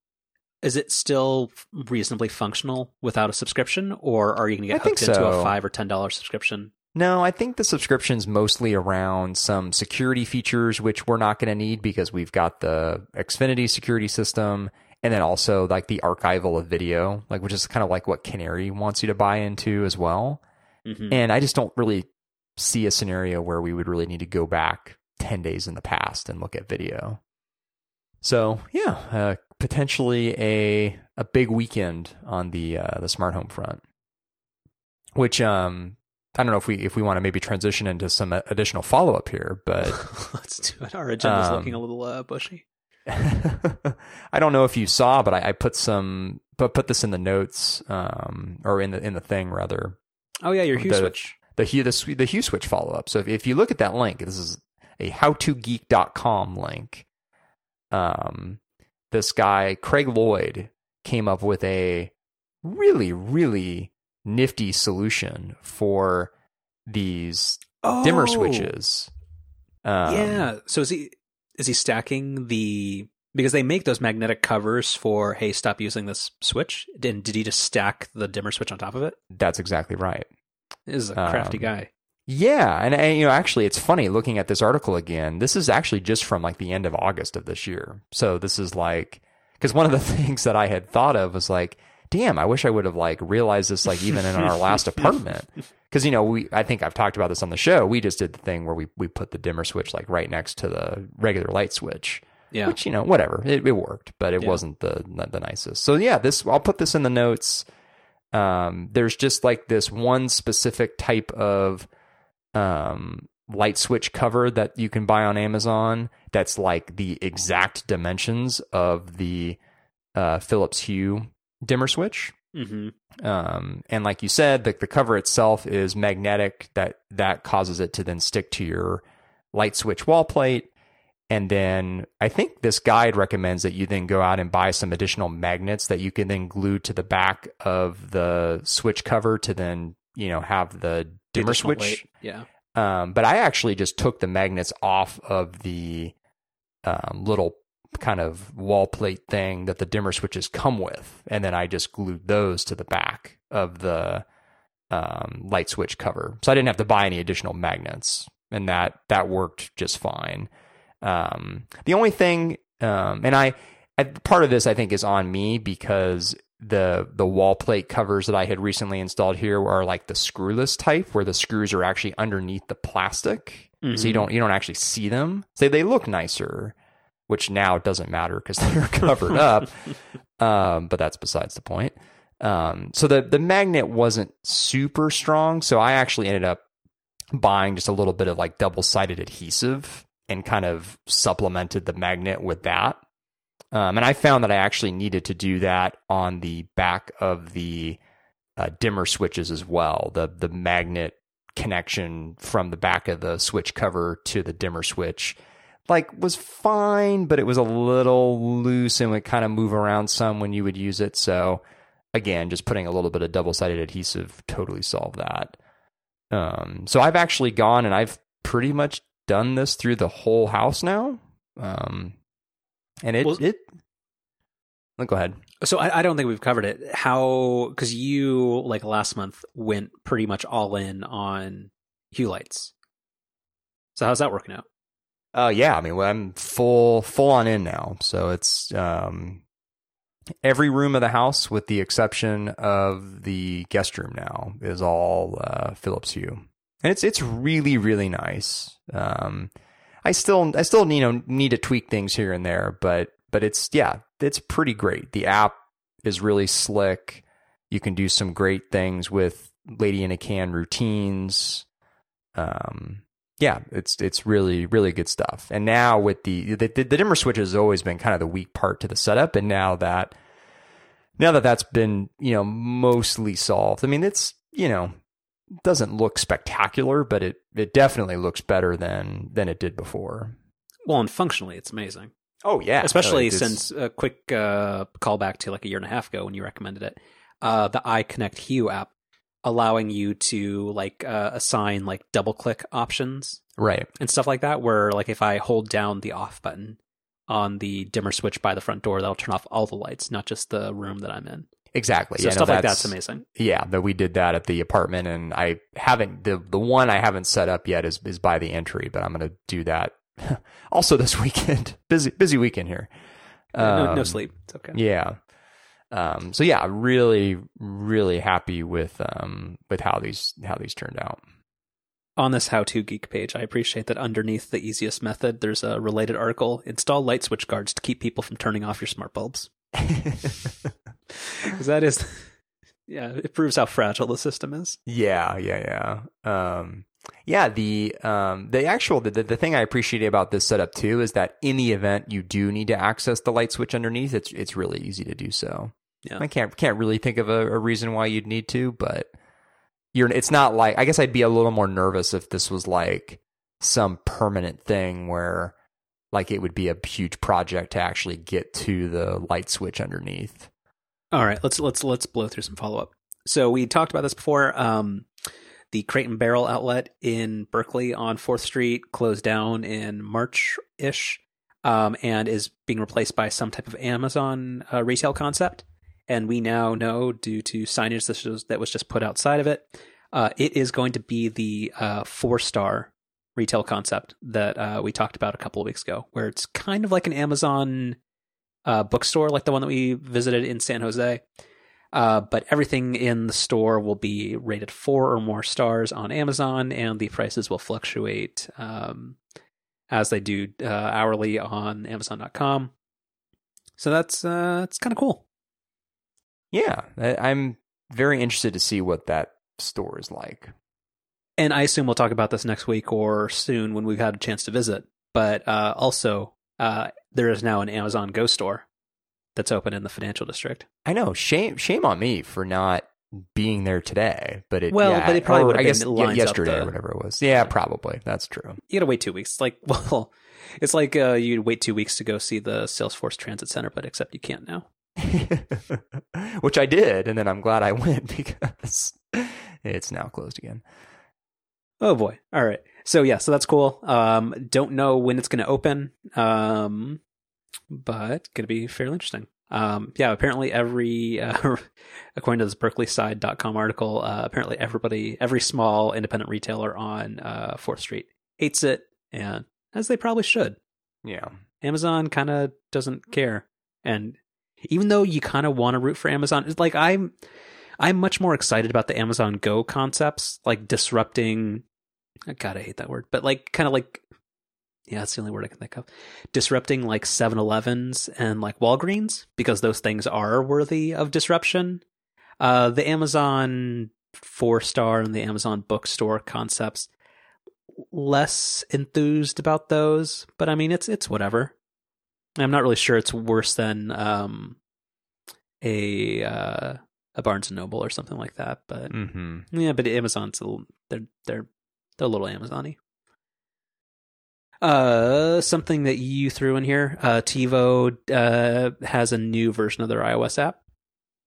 is it still reasonably functional without a subscription, or are you going to get hooked into a five or ten dollar subscription? No, I think the subscription's mostly around some security features, which we're not going to need because we've got the Xfinity security system, and then also like the archival of video, like which is kind of like what Canary wants you to buy into as well. Mhm. And I just don't really see a scenario where we would really need to go back ten days in the past and look at video. So yeah, uh, potentially a a big weekend on the uh, the smart home front, which um I don't know if we if we want to maybe transition into some additional follow up here, but [LAUGHS] Let's do it. Our agenda's Um, looking a little uh, bushy. [LAUGHS] I don't know if you saw, but I, I put some put put this in the notes um or in the in the thing rather Oh yeah, your Hue the- switch. the Hue the, the Hue switch follow up. So if, if you look at that link, this is a howtogeek.com link. Um, this guy Craig Lloyd came up with a really really nifty solution for these dimmer Oh, switches. Um, yeah. So is he is he stacking the because they make those magnetic covers for hey stop using this switch? And did he just stack the dimmer switch on top of it? that's exactly right. This is a crafty Um, guy. Yeah, and, and you know, actually, it's funny looking at this article again. This is actually just from like the end of August of this year. So this is like because one of the [LAUGHS] things that I had thought of was like, damn, I wish I would have like realized this like even in our last [LAUGHS] apartment. Because you know, we I think I've talked about this on the show. We just did the thing where we we put the dimmer switch like right next to the regular light switch. Yeah. Which you know, whatever, it, it worked, but it Yeah. wasn't the the nicest. So yeah, this I'll put this in the notes. Um, there's just like this one specific type of um, light switch cover that you can buy on Amazon. That's like the exact dimensions of the uh, Philips Hue dimmer switch. Hmm Um, and like you said, the, the cover itself is magnetic. That that causes it to then stick to your light switch wall plate. And then I think this guide recommends that you then go out and buy some additional magnets that you can then glue to the back of the switch cover to then you know have the dimmer switch. weight. Yeah. Um, but I actually just took the magnets off of the um, little kind of wall plate thing that the dimmer switches come with, and then I just glued those to the back of the um, light switch cover. So I didn't have to buy any additional magnets, and that that worked just fine. Um, the only thing, um, and I, I part of this I think is on me because the the wall plate covers that I had recently installed here are like the screwless type, where the screws are actually underneath the plastic, so you Mhm. don't you don't actually see them. So they look nicer, which now doesn't matter because they're [LAUGHS] covered up. [LAUGHS] Um, but that's besides the point. Um, so the the magnet wasn't super strong, so I actually ended up buying just a little bit of like double sided adhesive and kind of supplemented the magnet with that. Um, and I found that I actually needed to do that on the back of the uh, dimmer switches as well. The the magnet connection from the back of the switch cover to the dimmer switch like was fine, but it was a little loose and would kind of move around some when you would use it. So again, just putting a little bit of double sided adhesive totally solved that. Um, so I've actually gone and I've pretty much done this through the whole house now. Um, and it, Well- it, go ahead. So I, I don't think we've covered it. How because you like last month went pretty much all in on hue lights. So how's that working out? Uh, yeah, I mean, I'm full, full on in now. So it's, um, every room of the house with the exception of the guest room now is all, uh, Philips Hue. And it's, it's really, really nice. Um, I still, I still, you know, need to tweak things here and there, but, but it's, yeah, it's pretty great. The app is really slick. You can do some great things with lady in a can routines. Um, yeah, it's it's really really good stuff. And now with the the, the dimmer switch has always been kind of the weak part to the setup, and now that now that that's been you know mostly solved, I mean it's you know doesn't look spectacular, but it it definitely looks better than than it did before. Well, and functionally, it's amazing. Oh yeah, Especially It's- since a quick uh, callback to like a year and a half ago when you recommended it, uh, the iConnect Hue app allowing you to like uh, assign like double click options right and stuff like that. Where like if I hold down the off button on the dimmer switch by the front door, that'll turn off all the lights, not just the room that I'm in. exactly. So yeah, no, stuff like that's amazing. Yeah, that we did that at the apartment, and I haven't the the one I haven't set up yet is is by the entry, but I'm gonna do that [LAUGHS] also this weekend. [LAUGHS] busy busy weekend here. no, no Um, sleep. It's okay. Yeah. Um, so yeah, really, really happy with um with how these how these turned out. on this how to geek page, I appreciate that underneath the easiest method, there's a related article install light switch guards to keep people from turning off your smart bulbs. Because [LAUGHS] that is, yeah, it proves how fragile the system is. Yeah, yeah, yeah. Um, yeah, the um, the actual the, the thing I appreciate about this setup too is that in the event you do need to access the light switch underneath, it's it's really easy to do so. Yeah. I can't can't really think of a, a reason why you'd need to, but you're it's not like I guess I'd be a little more nervous if this was like some permanent thing where like it would be a huge project to actually get to the light switch underneath. All right, let's let's let's blow through some follow up. So we talked about this before. Um, the Crate and Barrel outlet in Berkeley on Fourth Street closed down in March ish, um, and is being replaced by some type of Amazon uh, retail concept. And we now know, due to signage that was, that was just put outside of it, uh, it is going to be the uh, four star retail concept that uh, we talked about a couple of weeks ago, where it's kind of like an Amazon uh, bookstore, like the one that we visited in San Jose. Uh, but everything in the store will be rated four or more stars on Amazon, and the prices will fluctuate um, as they do uh, hourly on Amazon.com. So that's uh, that's kind of cool. Yeah, I'm very interested to see what that store is like. And I assume we'll talk about this next week or soon when we've had a chance to visit. But uh, also, uh, there is now an Amazon Go store that's open in the financial district. I know. Shame shame on me for not being there today. But it Well, yeah, but it probably or would've I been guess ye- yesterday the- or whatever it was. Yeah, probably. That's true. You gotta wait two weeks. It's like, [LAUGHS] well, it's like uh, you'd wait two weeks to go see the Salesforce Transit Center, but except you can't now. [LAUGHS] Which I did, and then I'm glad I [LAUGHS] went because it's now closed again. Oh boy. All right. So yeah, so that's cool. Um, don't know when it's going to open. Um, but going to be fairly interesting. Um, yeah, apparently every, uh, [LAUGHS] according to this berkeleyside.com article, uh, apparently everybody, every small independent retailer on, uh, 4th Street hates it and as they probably should. Yeah. Amazon kind of doesn't care. And even though you kind of want to root for Amazon, it's like I'm I'm much more excited about the Amazon Go concepts, like disrupting God, I hate that word, but like kind of like yeah, that's the only word I can think of. Disrupting like 7-Elevens and like Walgreens because those things are worthy of disruption. Uh, the Amazon four star and the Amazon bookstore concepts less enthused about those, but I mean it's it's whatever. I'm not really sure it's worse than um, a uh, a Barnes and Noble or something like that, but Mm-hmm. yeah, but Amazon's a little, they're they're they're a little Amazon-y. Uh, something that you threw in here, uh, TiVo uh has a new version of their iOS app.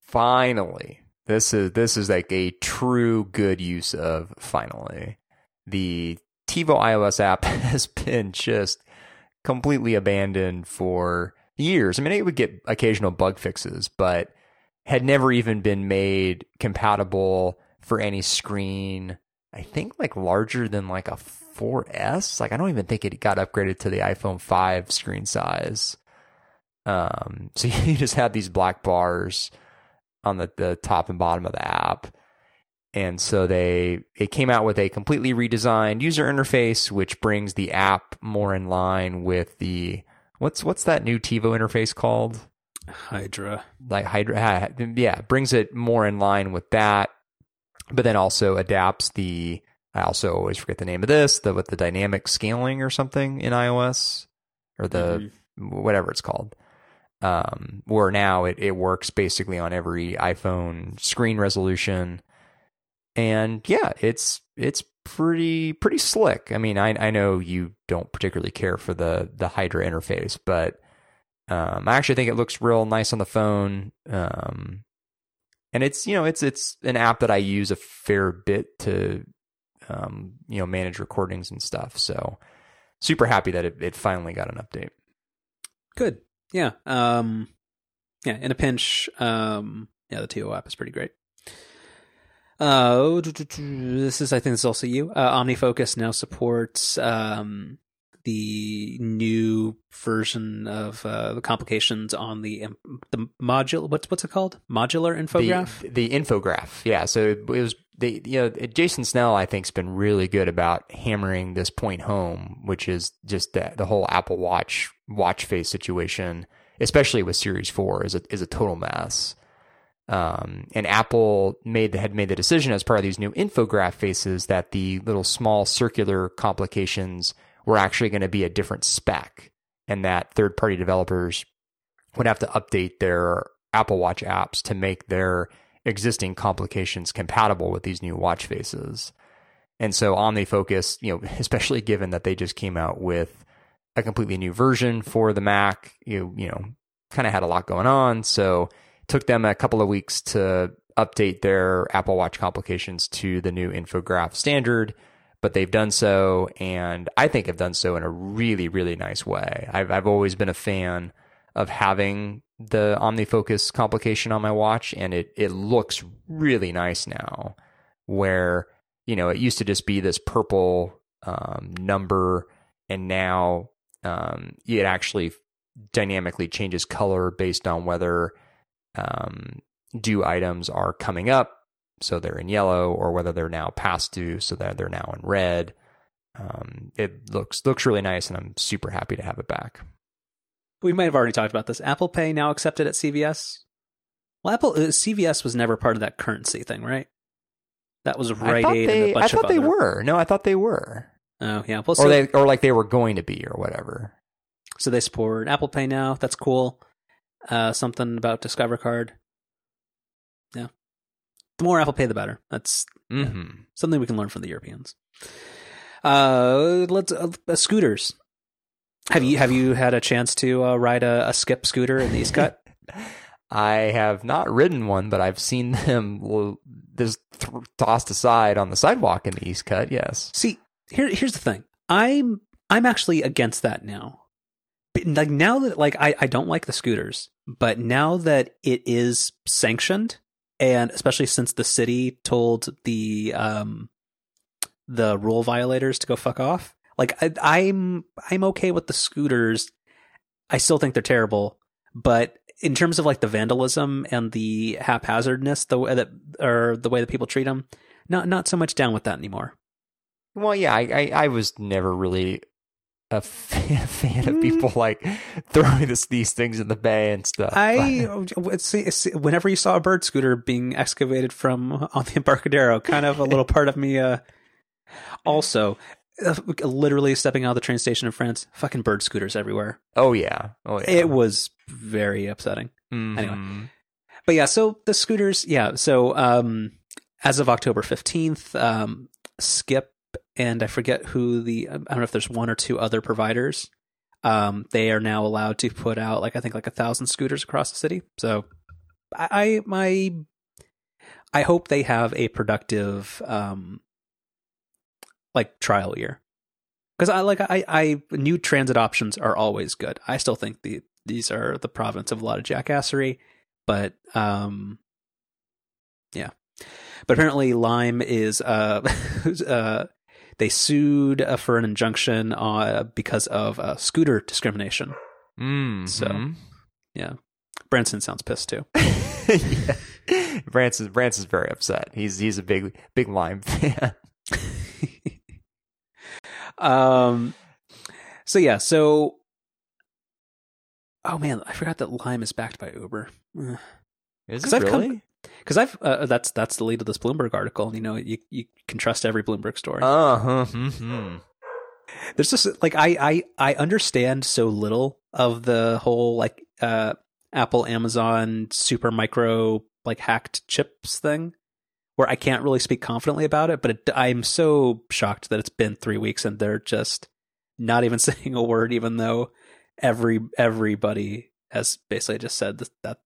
Finally, this is this is like a true good use of finally. The TiVo iOS app [LAUGHS] has been just completely abandoned for years. I mean, it would get occasional bug fixes, but had never even been made compatible for any screen. I think like larger than like a 4S. Like I don't even think it got upgraded to the iPhone 5 screen size. Um, [LAUGHS] so you just have these black bars on the, the top and bottom of the app. And so they it came out with a completely redesigned user interface, which brings the app more in line with the what's what's that new TiVo interface called? Hydra. Like Hydra, yeah, brings it more in line with that, but then also adapts the. I also always forget the name of this, the with the dynamic scaling or something in iOS, or the Mhm. whatever it's called. Um, where now it, it works basically on every iPhone screen resolution. And yeah, it's it's pretty pretty slick. I mean, I I know you don't particularly care for the the Hydra interface, but um, I actually think it looks real nice on the phone. Um, and it's you know it's it's an app that I use a fair bit to um, you know manage recordings and stuff. So super happy that it, it finally got an update. Good. Yeah. Um yeah, in a pinch, um yeah, the TiVo app is pretty great. Uh this is I think this is also you. Uh OmniFocus now supports um the new version of uh, the complications on the the module what's what's it called modular infograph The, the infograph, yeah. So it was the you know Jason Snell I think's been really good about hammering this point home, which is just the the whole Apple Watch watch face situation, especially with Series Four, is a is a total mess. Um, and Apple made the, had made the decision as part of these new infograph faces that the little small circular complications were actually going to be a different spec, and that third party developers would have to update their Apple Watch apps to make their existing complications compatible with these new watch faces. And so OmniFocus, you know, [LAUGHS] especially given that they just came out with a completely new version for the Mac, you you know, kind of had a lot going on, so took them a couple of weeks to update their Apple Watch complications to the new infograph standard, but they've done so and I think have done so in a really really nice way. I've I've always been a fan of having the OmniFocus complication on my watch, and it it looks really nice now. Where you know it used to just be this purple um, number, and now um, it actually dynamically changes color based on whether um, due items are coming up, so they're in yellow, or whether they're now past due, so that they're now in red. Um, it looks looks really nice, and I'm super happy to have it back. we might have already talked about this apple pay now accepted at cvs well apple uh, cvs was never part of that CurrentC thing right that was Rite Aid they, and a bunch I thought of they other- were. No, I thought they were. Oh yeah, well, or they or like they were going to be or whatever. so they support Apple Pay now. That's cool. Uh, something about Discover Card. Yeah, the more Apple Pay, the better. That's Mm-hmm. something we can learn from the Europeans. Uh, let's uh, uh, scooters. Have you have you had a chance to uh, ride a, a skip scooter in the East Cut? [LAUGHS] I have not ridden one, but I've seen them just th- tossed aside on the sidewalk in the East Cut. Yes. See, here here's the thing. I'm I'm actually against that now. Like now that like I I don't like the scooters, but now that it is sanctioned and especially since the city told the um the rule violators to go fuck off, like I, I'm I'm okay with the scooters. I still think they're terrible, but in terms of like the vandalism and the haphazardness, the way that or the way that people treat them, not not so much down with that anymore. Well, yeah, I, I, I was never really a fan, [LAUGHS] fan of people like throwing this, these things in the bay and stuff. I [LAUGHS] see, see, whenever you saw a bird scooter being excavated from on the Embarcadero, kind of a little part of me. Uh, also, uh, literally stepping out of the train station in France, fucking bird scooters everywhere. oh yeah, oh yeah. It was very upsetting. Anyway. Mhm. But yeah, so the scooters, yeah. So um, as of October fifteenth, um, Skip and I forget who the I don't know if there's one or two other providers. Um, they are now allowed to put out like I think like a thousand scooters across the city. So I, I my I hope they have a productive um like trial year because I like I I new transit options are always good. I still think the these are the province of a lot of jackassery, but um yeah. But apparently Lime is uh [LAUGHS] uh they sued uh, for an injunction uh, because of uh, scooter discrimination. Mhm. So- Yeah. Branson sounds pissed too. [LAUGHS] yeah. Brance is very upset. He's he's a big big lime fan. [LAUGHS] um so yeah, so Oh man, I forgot that Lime is backed by Uber. Is it I've come- really? Because I've uh, that's that's the lead of this Bloomberg article. You know, you you can trust every Bloomberg story. Uh huh. hmm There's just like I I I understand so little of the whole like uh Apple Amazon Supermicro like hacked chips thing where I can't really speak confidently about it but it, I'm so shocked that it's been 3 weeks and they're just not even [LAUGHS] saying a word even though every everybody has basically just said that that,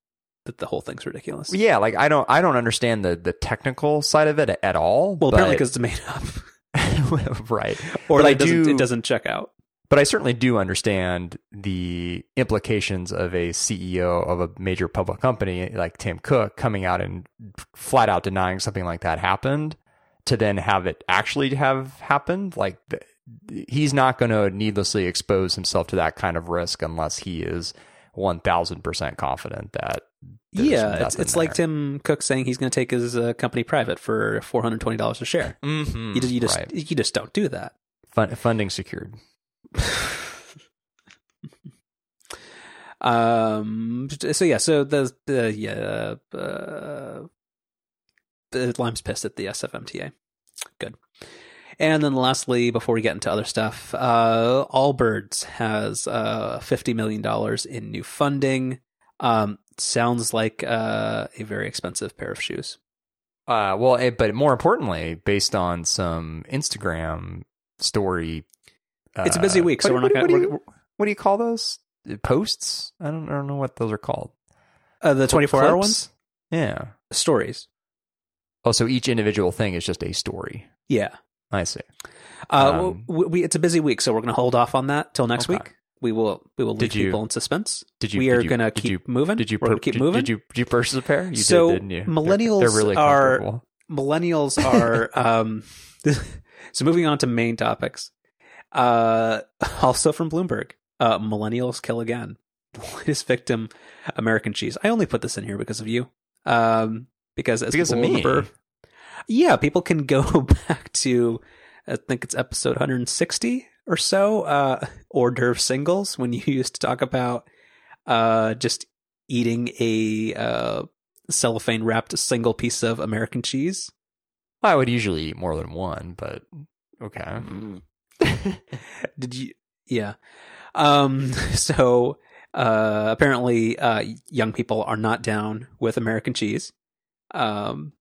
that the whole thing's ridiculous. Yeah, like I don't I don't understand the the technical side of it at all. Well, apparently because it's made up, [LAUGHS] right. or like it doesn't, do- it doesn't check out. But I certainly do understand the implications of a CEO of a major public company like Tim Cook coming out and flat out denying something like that happened to then have it actually have happened. Like he's not going to needlessly expose himself to that kind of risk unless he is 1000% confident that Yeah, it's, it's like. Tim Cook saying he's going to take his uh, company private for four hundred twenty dollars a share. Mhm, You just, you just, right. you just don't do that. Fun- funding secured. [LAUGHS] um. So yeah. So the the yeah. Uh, the Lime's pissed at the SFMTA. And then lastly, before we get into other stuff, uh, Allbirds has uh, $50 million in new funding. Um, sounds like uh, a very expensive pair of shoes. Uh, well, eh, but more importantly, based on some Instagram story, uh, It's a busy week, so what- we're not what, gonna- What do, you, what do you call those Uh, posts? I don't, I don't know what those are called. Uh, the 24 hour ones? Yeah. Stories. Oh, so each individual thing is just a story. Yeah. I see. Uh, Um, we, we, it's a busy week, so we're going to hold off on that till next Okay. week. We will we will leave Did you- people in suspense. Did you? we are did going to keep you, moving. Did you? We're pur- going to keep did, moving. Did you? Did you purchase a pair? You So, did, didn't you? They're- millennials they're, really are- millennials [LAUGHS] are um [LAUGHS] so moving on to main topics uh [LAUGHS] also from bloomberg uh millennials kill again latest victim american cheese i only put this in here because of you um because as Because of me. remember yeah people can go [LAUGHS] back to i think it's episode 160 or so uh hors d'oeuvre singles when you [LAUGHS] used to talk about uh just eating a uh cellophane wrapped single piece of american cheese I would usually eat more than one, but okay. [LAUGHS] Did you? Yeah. Um. So, uh, apparently, uh, young people are not down with American cheese. Um,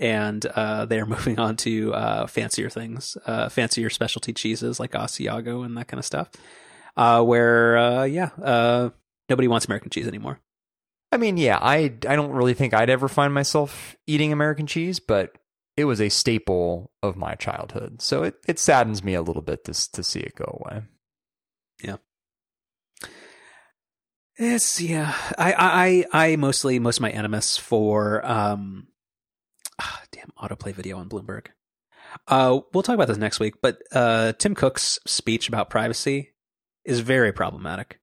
and uh, they are [LAUGHS] moving on to uh, fancier things, uh, fancier specialty cheeses like Asiago and that kind of stuff. Uh, where, uh, yeah, uh, nobody wants American cheese anymore. I mean, yeah, I I don't really think I'd ever find myself eating American cheese, but it was a staple of my childhood. So it, it saddens me a little bit to to see it go away. Yeah. It's yeah. I I I I mostly most of my animus for um ah, damn autoplay video on Bloomberg. Uh we'll talk about this next week, but uh Tim Cook's speech about privacy is very problematic.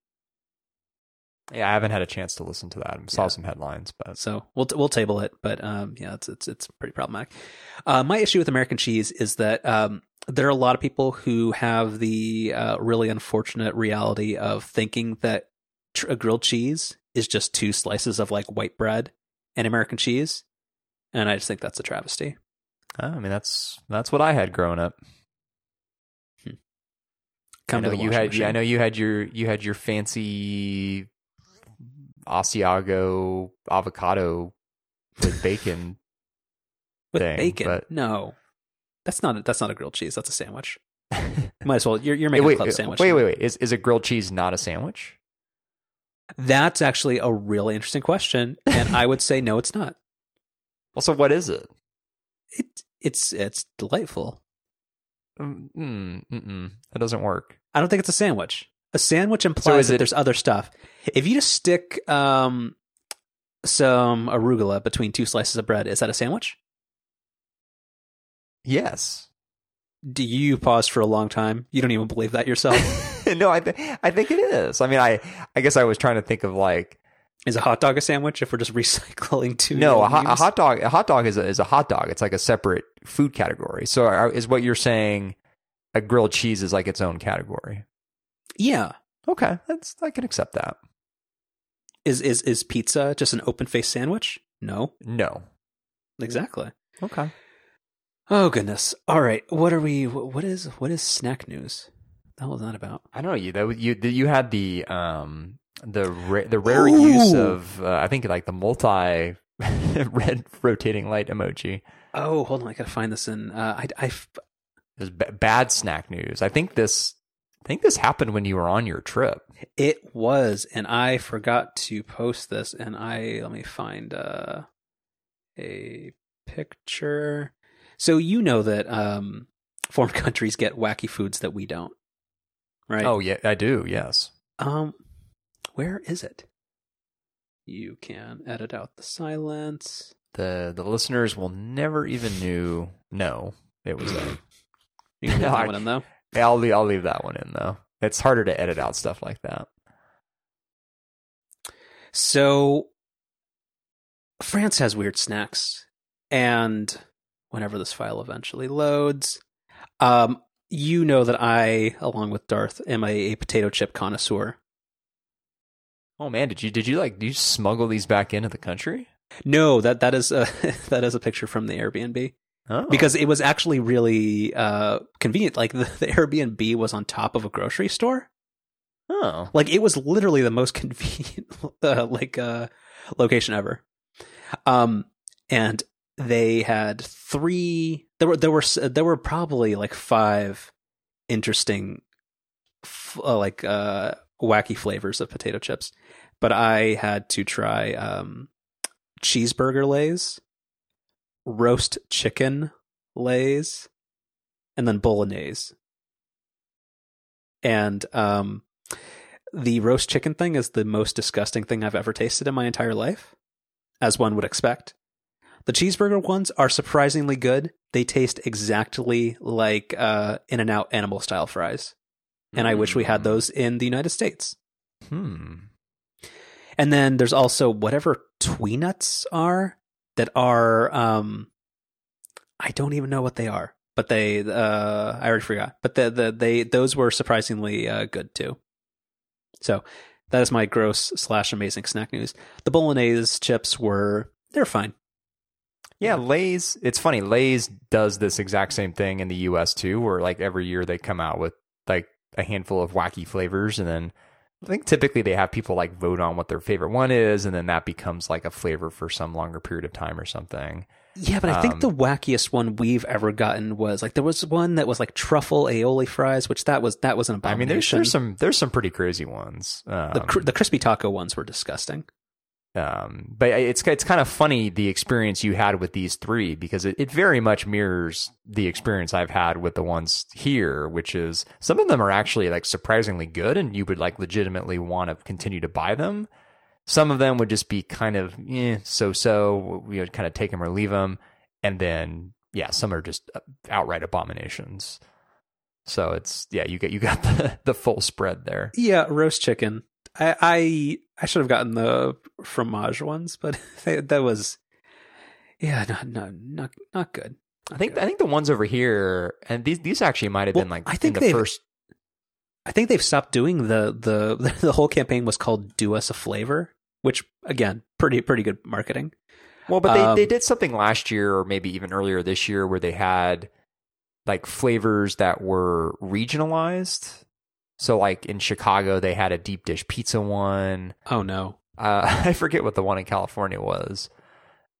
Yeah, I haven't had a chance to listen to that. I saw Yeah. some headlines, but So we'll we'll table it, but um, yeah, it's it's it's pretty problematic. Uh, my issue with American cheese is that um, there are a lot of people who have the uh, really unfortunate reality of thinking that tr- a grilled cheese is just two slices of like white bread and American cheese, and I just think that's a travesty. uh, I mean that's that's what I had growing up. Come I know to you had. I know you had your you had your fancy Asiago avocado with [LAUGHS] bacon. with thing, bacon. but- No, that's not a, that's not a grilled cheese. That's a sandwich. [LAUGHS] Might as well. You're you're wait, making a wait, club sandwich. wait, wait, wait. Is is a grilled cheese not a sandwich? That's actually a really interesting question, and I would say no, it's not. Well, so what is it? It it's it's delightful. Mm, mm, mm-mm. That doesn't work. I don't think it's a sandwich. A sandwich implies is that it- there's other stuff. If you just stick um some arugula between two slices of bread, is that a sandwich? Yes. Do you pause for a long time? You don't even believe that yourself. [LAUGHS] no, I th- I think it is. I mean, I I guess I was trying to think of like is a hot dog a sandwich? If we're just [LAUGHS] recycling two, no, a, hot- a hot dog. A hot dog is a, is a hot dog. It's like a separate food category. So are, is what you're saying? A grilled cheese is like its own category. Yeah, Okay, that's I can accept that. is is is pizza just an open faced sandwich? No, No. exactly. Okay. Oh goodness. All right. What are we? What is what is snack news? That was not about? I don't know you. That was- you you had the um the ra- the rare use of uh, I think like the multi [LAUGHS] red rotating light emoji. Oh, hold on. I gotta find this in. Uh, I, I f- was b- bad snack news. I think this I think this happened when you were on your trip. it was, and I forgot to post this. And I let me find uh, a picture. So you know that um, foreign [LAUGHS] countries get wacky foods that we don't, right? Oh yeah, I do. Yes. Um, where is it? You can edit out the silence. The the listeners will never even knew know it was there. You can leave that [LAUGHS] one in though. Yeah, I'll leave, I'll leave that one in though. It's harder to edit out stuff like that. So France has weird snacks, and whenever this file eventually loads, um, you know that I, along with Darth, am a, a potato chip connoisseur. Oh man, did you did you like did you smuggle these back into the country? No, that that is a [LAUGHS] that is a picture from the Airbnb Oh. because it was actually really uh, convenient. Like [LAUGHS] the, the Airbnb was on top of a grocery store. oh. Like it was literally the most [LAUGHS] convenient uh, like uh, location ever. Um, and they had three. There were there were there were probably like five interesting, f- uh, like uh, wacky flavors of potato chips. But I had to try um, cheeseburger lays, roast chicken lays, and then bolognese. And um, the roast chicken thing is the most disgusting thing I've ever tasted in my entire life, as one would expect. The cheeseburger ones are surprisingly good. They taste exactly like uh, In and Out animal style fries. And I wish we had Mm. those in the United States. Hmm. And then there's also whatever Tweenuts are that are um I don't even know what they are, but they uh I already forgot. But the the they those were surprisingly uh, good too. So that is my gross slash amazing snack news. The bolognese chips were they're fine. Yeah, Lay's. It's funny. Lay's does this exact same thing in the U.S. too, where like every year they come out with like a handful of wacky flavors, and then I think typically they have people like vote on what their favorite one is, and then that becomes like a flavor for some longer period of time or something. Yeah, but I think Um, the wackiest one we've ever gotten was like there was one that was like truffle aioli fries, which that was that was an I mean, there's there's some there's some pretty crazy ones. Um, the cr- the crispy taco ones were disgusting. Um, but it's it's kind of funny the experience you had with these three because it, it very much mirrors the experience I've had with the ones here, which is some of them are actually like surprisingly good, and you would like legitimately want to continue to buy them. Some of them would just be kind of eh, so so. We would kind of take them or leave them, and then yeah, some are just uh, outright abominations. So it's yeah, you get you got [LAUGHS] the the full spread there. Yeah, roast chicken. I I, I should have gotten the fromage ones, but [LAUGHS] they, that was yeah, not not not not good. I think I think the ones over here, and these these actually might have Well, been like I think in the first. I think they've stopped doing the the [LAUGHS] the whole campaign was called "Do Us a Flavor," which again, pretty pretty good marketing. Well, but they um, they did something last year, or maybe even earlier this year, where they had like flavors that were regionalized. So, like in Chicago, they had a deep dish pizza one. Oh no, Uh, [LAUGHS] I forget what the one in California was.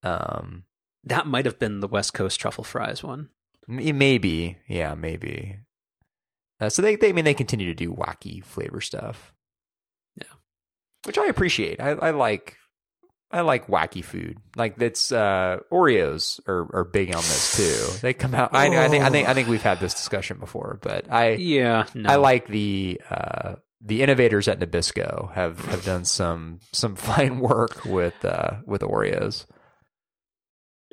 Um, that might have been the West Coast truffle fries one. maybe, yeah, maybe. Uh, so they, they, I mean, they continue to do wacky flavor stuff. Yeah. which I appreciate. I, I like, I like wacky food. Like that's uh, Oreos are, are big on this too. They come out. I, I think, I think, I think we've had this discussion before, but I, Yeah, no, I like the uh, the innovators at Nabisco have, have done some some [LAUGHS] fine work with uh, with Oreos.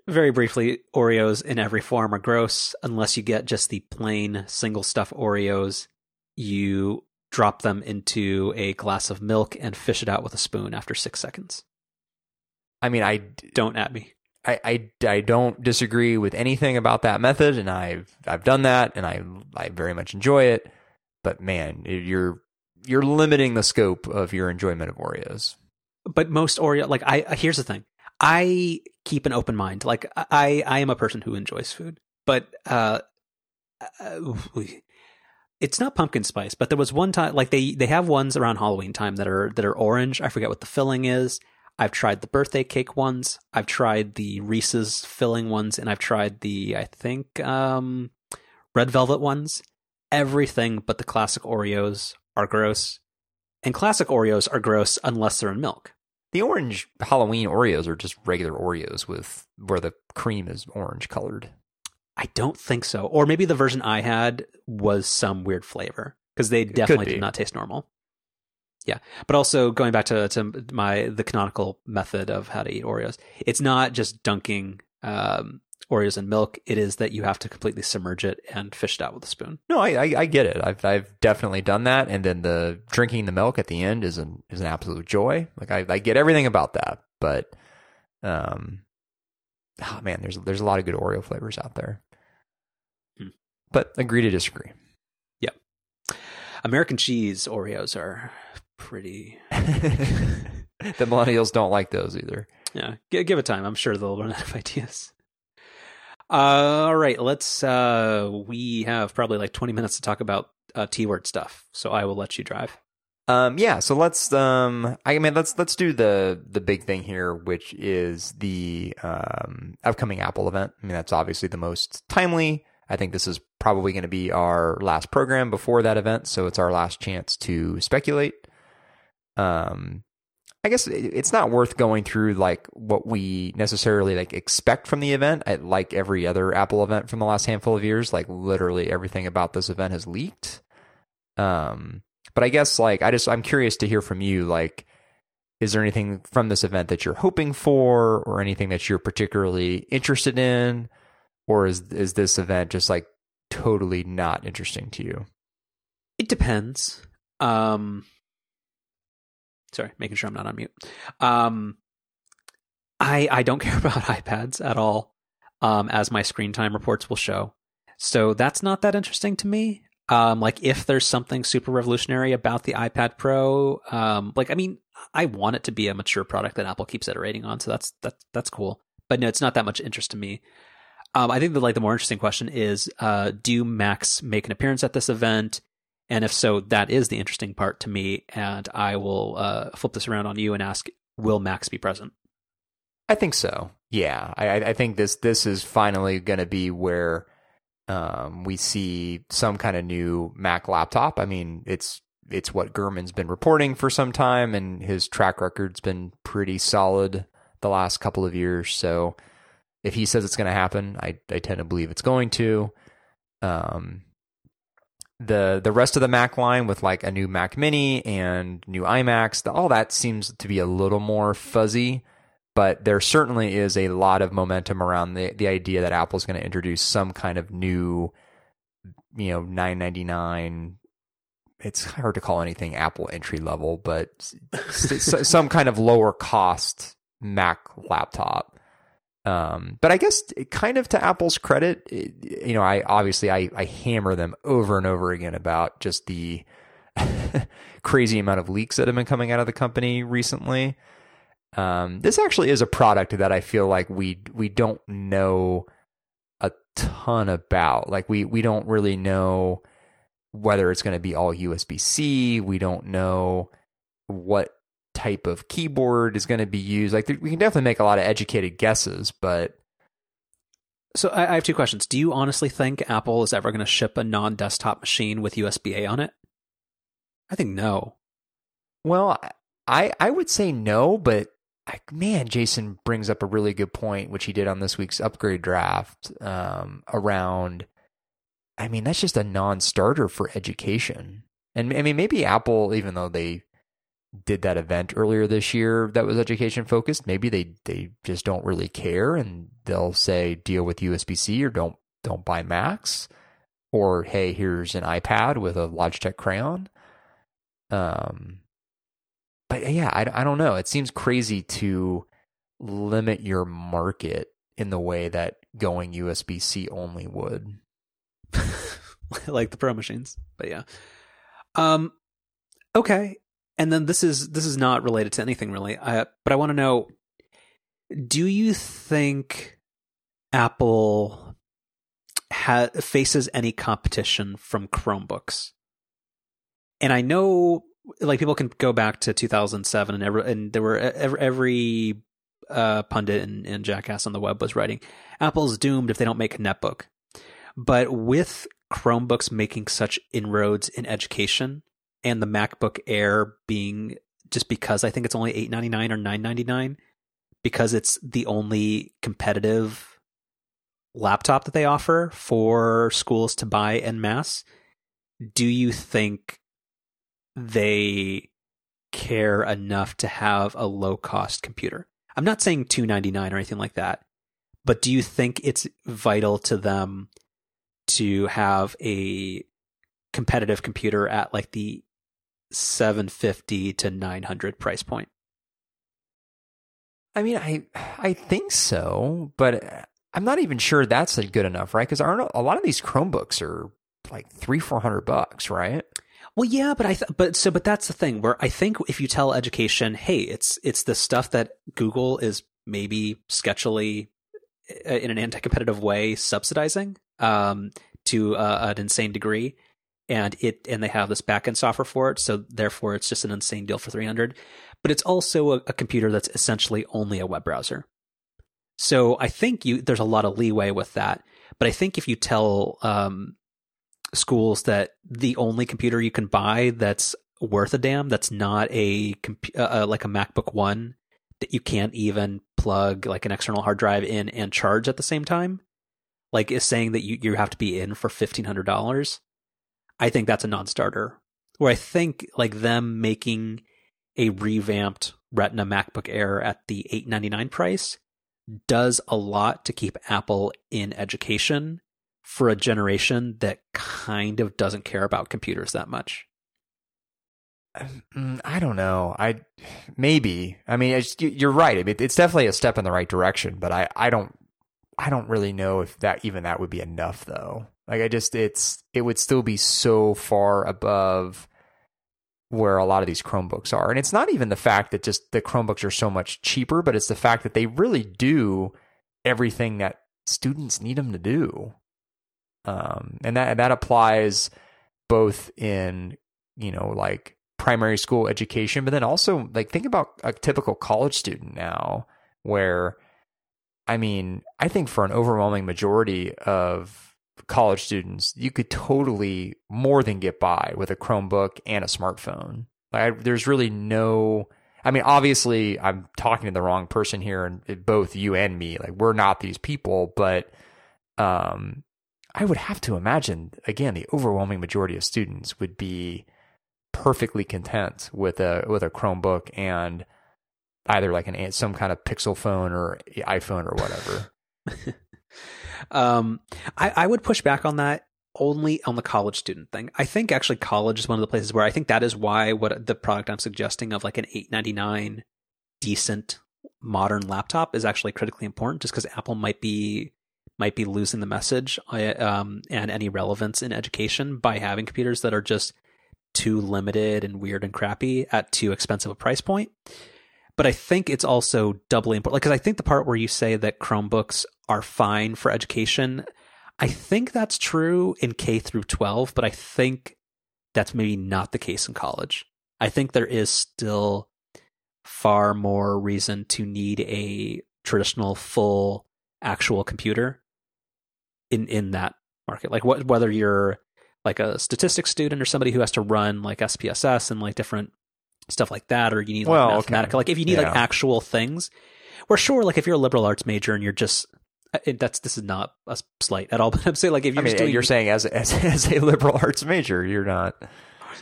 very briefly, Oreos in every form are gross unless you get just the plain single stuff Oreos. You drop them into a glass of milk and fish it out with a spoon after six seconds. I mean, I, Don't at me. I, I, I don't disagree with anything about that method, and I've I've done that, and I I very much enjoy it. But man, you're you're limiting the scope of your enjoyment of Oreos. But most Oreo, like I, here's the thing. I keep an open mind. Like I, I am a person who enjoys food, but uh, uh, it's not pumpkin spice. But there was one time, like they they have ones around Halloween time that are that are orange. I forget what the filling is. I've tried the birthday cake ones. I've tried the Reese's filling ones, and I've tried the I think um, red velvet ones. Everything but the classic Oreos are gross, and classic Oreos are gross unless they're in milk. The orange Halloween Oreos are just regular Oreos with where the cream is orange colored. I don't think so. Or maybe the version I had was some weird flavor because they definitely be. did not taste normal. Yeah, but also going back to to my the canonical method of how to eat Oreos, it's not just dunking um, Oreos in milk. It is that you have to completely submerge it and fish it out with a spoon. No, I, I I get it. I've I've definitely done that, and then the drinking the milk at the end is an is an absolute joy. Like I I get everything about that, but um, oh man, there's there's a lot of good Oreo flavors out there. Hmm. But agree to disagree. Yeah. American cheese Oreos are pretty. [LAUGHS] the millennials don't like those either. Yeah, G- give it time. I'm sure they'll run out of [LAUGHS] ideas. Uh, all right, let's. Uh, we have probably like 20 minutes to talk about uh, T word stuff, so I will let you drive. Um, yeah, so let's um, I mean, let's let's do the the big thing here, which is the um upcoming Apple event. I mean, that's obviously the most timely. I think this is probably going to be our last program before that event, so it's our last chance to speculate. Um, I guess it's not worth going through like what we necessarily like expect from the event. Like every other Apple event from the last handful of years, like literally everything about this event has leaked. Um, but I guess like I just I'm curious to hear from you. Like, is there anything from this event that you're hoping for, or anything that you're particularly interested in, or is is this event just like totally not interesting to you? It depends. Um, sorry, making sure I'm not on mute. Um, I I don't [LAUGHS] care about iPads at all, um, as my screen time reports will show. So that's not that interesting to me. Um, like if there's something super revolutionary about the iPad Pro, um, like I mean, I want it to be a mature product that Apple keeps iterating on. So that's that's that's cool. But no, it's not that much interest to me. Um, I think that like the more interesting question is, uh, do Macs make an appearance at this event? And if so, that is the interesting part to me. And I will uh, flip this around on you and ask, will Max be present? I think so. Yeah, I, I think this this is finally going to be where um, we see some kind of new Mac laptop. I mean, it's it's what Gurman's been reporting for some time, and his track record's been pretty solid the last couple of years. So, if he says it's going to happen, I I tend to believe it's going to. Um, the the rest of the Mac line with like a new Mac Mini and new iMacs, the, all that seems to be a little more fuzzy but there certainly is a lot of momentum around the the idea that Apple's going to introduce some kind of new, you know, nine ninety nine it's hard to call anything Apple entry level, but some kind of lower cost Mac laptop. Um, but I guess kind of to Apple's credit, you know, I obviously I, I hammer them over and over again about just the [LAUGHS] crazy amount of leaks that have been coming out of the company recently. Um, this actually is a product that I feel like we we don't know a ton about. Like we we don't really know whether it's going to be all USB C. We don't know what type of keyboard is going to be used. Like we can definitely make a lot of educated guesses, but so I, have two questions. Do you honestly think Apple is ever going to ship a non-desktop machine with USB A on it? I think no. Well, I I would say no, but man, Jason brings up a really good point, which he did on this week's upgrade draft um, around. I mean, that's just a non-starter for education, and I mean, maybe Apple, even though they did that event earlier this year that was education focused, maybe they they just don't really care, and they'll say deal with USB C or don't don't buy Macs, or hey, here's an iPad with a Logitech crayon. Um, but yeah, I, I don't know. It seems crazy to limit your market in the way that going USB C only would. [LAUGHS] like the pro machines. But yeah. Um okay. And then this is this is not related to anything really. I, but I want to know do you think Apple ha- faces any competition from Chromebooks? And I know like people can go back to 2007 and every, and there were every, every uh, pundit and, and jackass on the web was writing Apple's doomed if they don't make a netbook. But with Chromebooks making such inroads in education and the MacBook Air being just because I think it's only 899 or 999 because it's the only competitive laptop that they offer for schools to buy en masse. Do you think they care enough to have a low cost computer. I'm not saying 299 or anything like that, but do you think it's vital to them to have a competitive computer at like the 750 to 900 price point? I mean, I I think so, but I'm not even sure that's good enough, right? Because aren't a lot of these Chromebooks are like three, four hundred bucks, right? Well, yeah, but I th- but so but that's the thing where I think if you tell education, hey, it's it's the stuff that Google is maybe sketchily uh, in an anti-competitive way subsidizing um, to uh, an insane degree, and it and they have this backend software for it, so therefore it's just an insane deal for three hundred. But it's also a, a computer that's essentially only a web browser. So I think you there's a lot of leeway with that. But I think if you tell um, schools that the only computer you can buy that's worth a damn that's not a uh, uh, like a MacBook One that you can't even plug like an external hard drive in and charge at the same time, like is saying that you you have to be in for fifteen hundred dollars. I think that's a non-starter. Where I think like them making a revamped Retina MacBook Air at the eight ninety nine price does a lot to keep Apple in education for a generation that kind of doesn't care about computers that much? Mm, I don't know. I maybe. I mean, you're right. I mean, it's definitely a step in the right direction, but I, I don't, I don't really know if that even that would be enough though. Like, I just, it's, it would still be so far above where a lot of these Chromebooks are, and it's not even the fact that just the Chromebooks are so much cheaper, but it's the fact that they really do everything that students need them to do. Um, and that that applies both in you know like primary school education, but then also like think about a typical college student now, where I mean, I think for an overwhelming majority of college students, you could totally more than get by with a Chromebook and a smartphone. Like, I, there's really no. I mean, obviously, I'm talking to the wrong person here, and eh, both you and me, like we're not these people, but um, I would have to imagine, again, the overwhelming majority of students would be perfectly content with a with a Chromebook and either like an eh, some kind of Pixel phone or eh, iPhone or whatever. [LAUGHS] um, I, I would push back on that only on the college student thing. I think actually college is one of the places where I think that is why what the product I'm suggesting of like an 899 decent modern laptop is actually critically important just because Apple might be might be losing the message um, and any relevance in education by having computers that are just too limited and weird and crappy at too expensive a price point. But I think it's also doubly important like, because I think the part where you say that Chromebooks are fine for education, I think that's true in K through 12, but I think that's maybe not the case in college. I think there is still far more reason to need a traditional full actual computer in in that market. Like what whether you're like a statistics student or somebody who has to run like SPSS and like different stuff like that, or you need like Well, mathematical. Like if you need Yeah. like actual things, where sure, like if you're a liberal arts major and you're just it, that's this is not a slight at all, [LAUGHS] but I'm saying like if you're mean, doing you're saying as, as [LAUGHS] as a liberal arts major, you're not.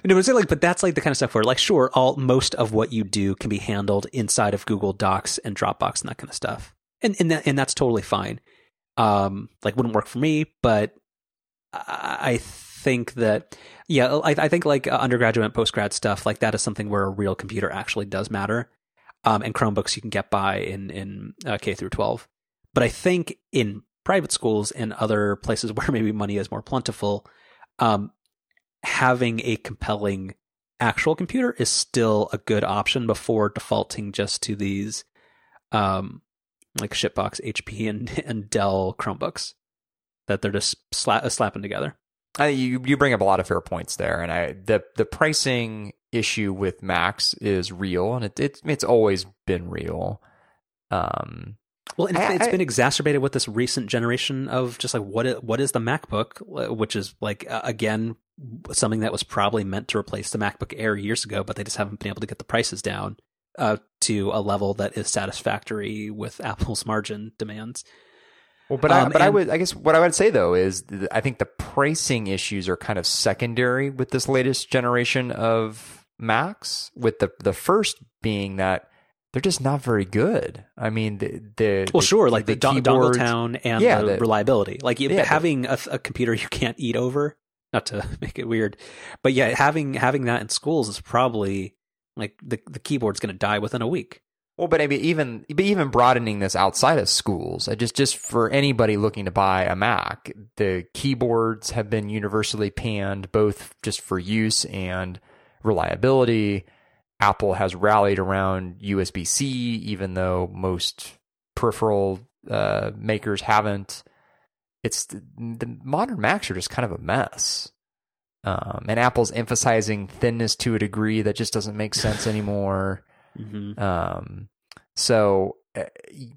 No, but, like, but that's like the kind of stuff where, like, sure, all most of what you do can be handled inside of Google Docs and Dropbox and that kind of stuff, and and that, and that's totally fine. Um, like, wouldn't work for me, but I, I think that, yeah, I, I think like uh, undergraduate and postgrad stuff like that is something where a real computer actually does matter. Um, and Chromebooks you can get by in in uh, K through twelve, but I think in private schools and other places [LAUGHS] where maybe money is more plentiful, um, having a compelling actual computer is still a good option before defaulting just to these um like shitbox HP [LAUGHS] and, and Dell Chromebooks that they're just sla- slapping together. I, you you bring up a lot of fair points there, and I the the pricing issue with Macs is real, and it, it it's always been real. Um, Well, and it's, I- it's I- been exacerbated with this recent generation of just like what is, what is the MacBook, which is like uh, again something that was probably meant to replace the MacBook Air years ago, but they just haven't been able to get the prices down uh, to a level that is satisfactory with [LAUGHS] Apple's margin demands. Well, but I, Um, but I would I guess what I would say though is I think the pricing issues are kind of secondary with this latest generation of Macs. With the the first being that they're just not very good. I mean, the, the Well, the- sure, like the, don- dongle town and Yeah, the, the- reliability. Like Yeah, the- having a, a computer [LAUGHS] you can't eat over, not to [LAUGHS] make it weird, but yeah, having having that in schools is probably like the the keyboard's going to die within a week. Well, but I mean, even but even broadening this outside of schools, I just just for anybody looking to buy a Mac, the keyboards have been universally panned, both just for use and reliability. Apple has rallied around USB C, even though most peripheral uh, makers haven't. It's the, the modern Macs are just kind of a mess. Um, and Apple's emphasizing thinness to a degree that just doesn't make sense anymore. Mm-hmm. Um, so uh,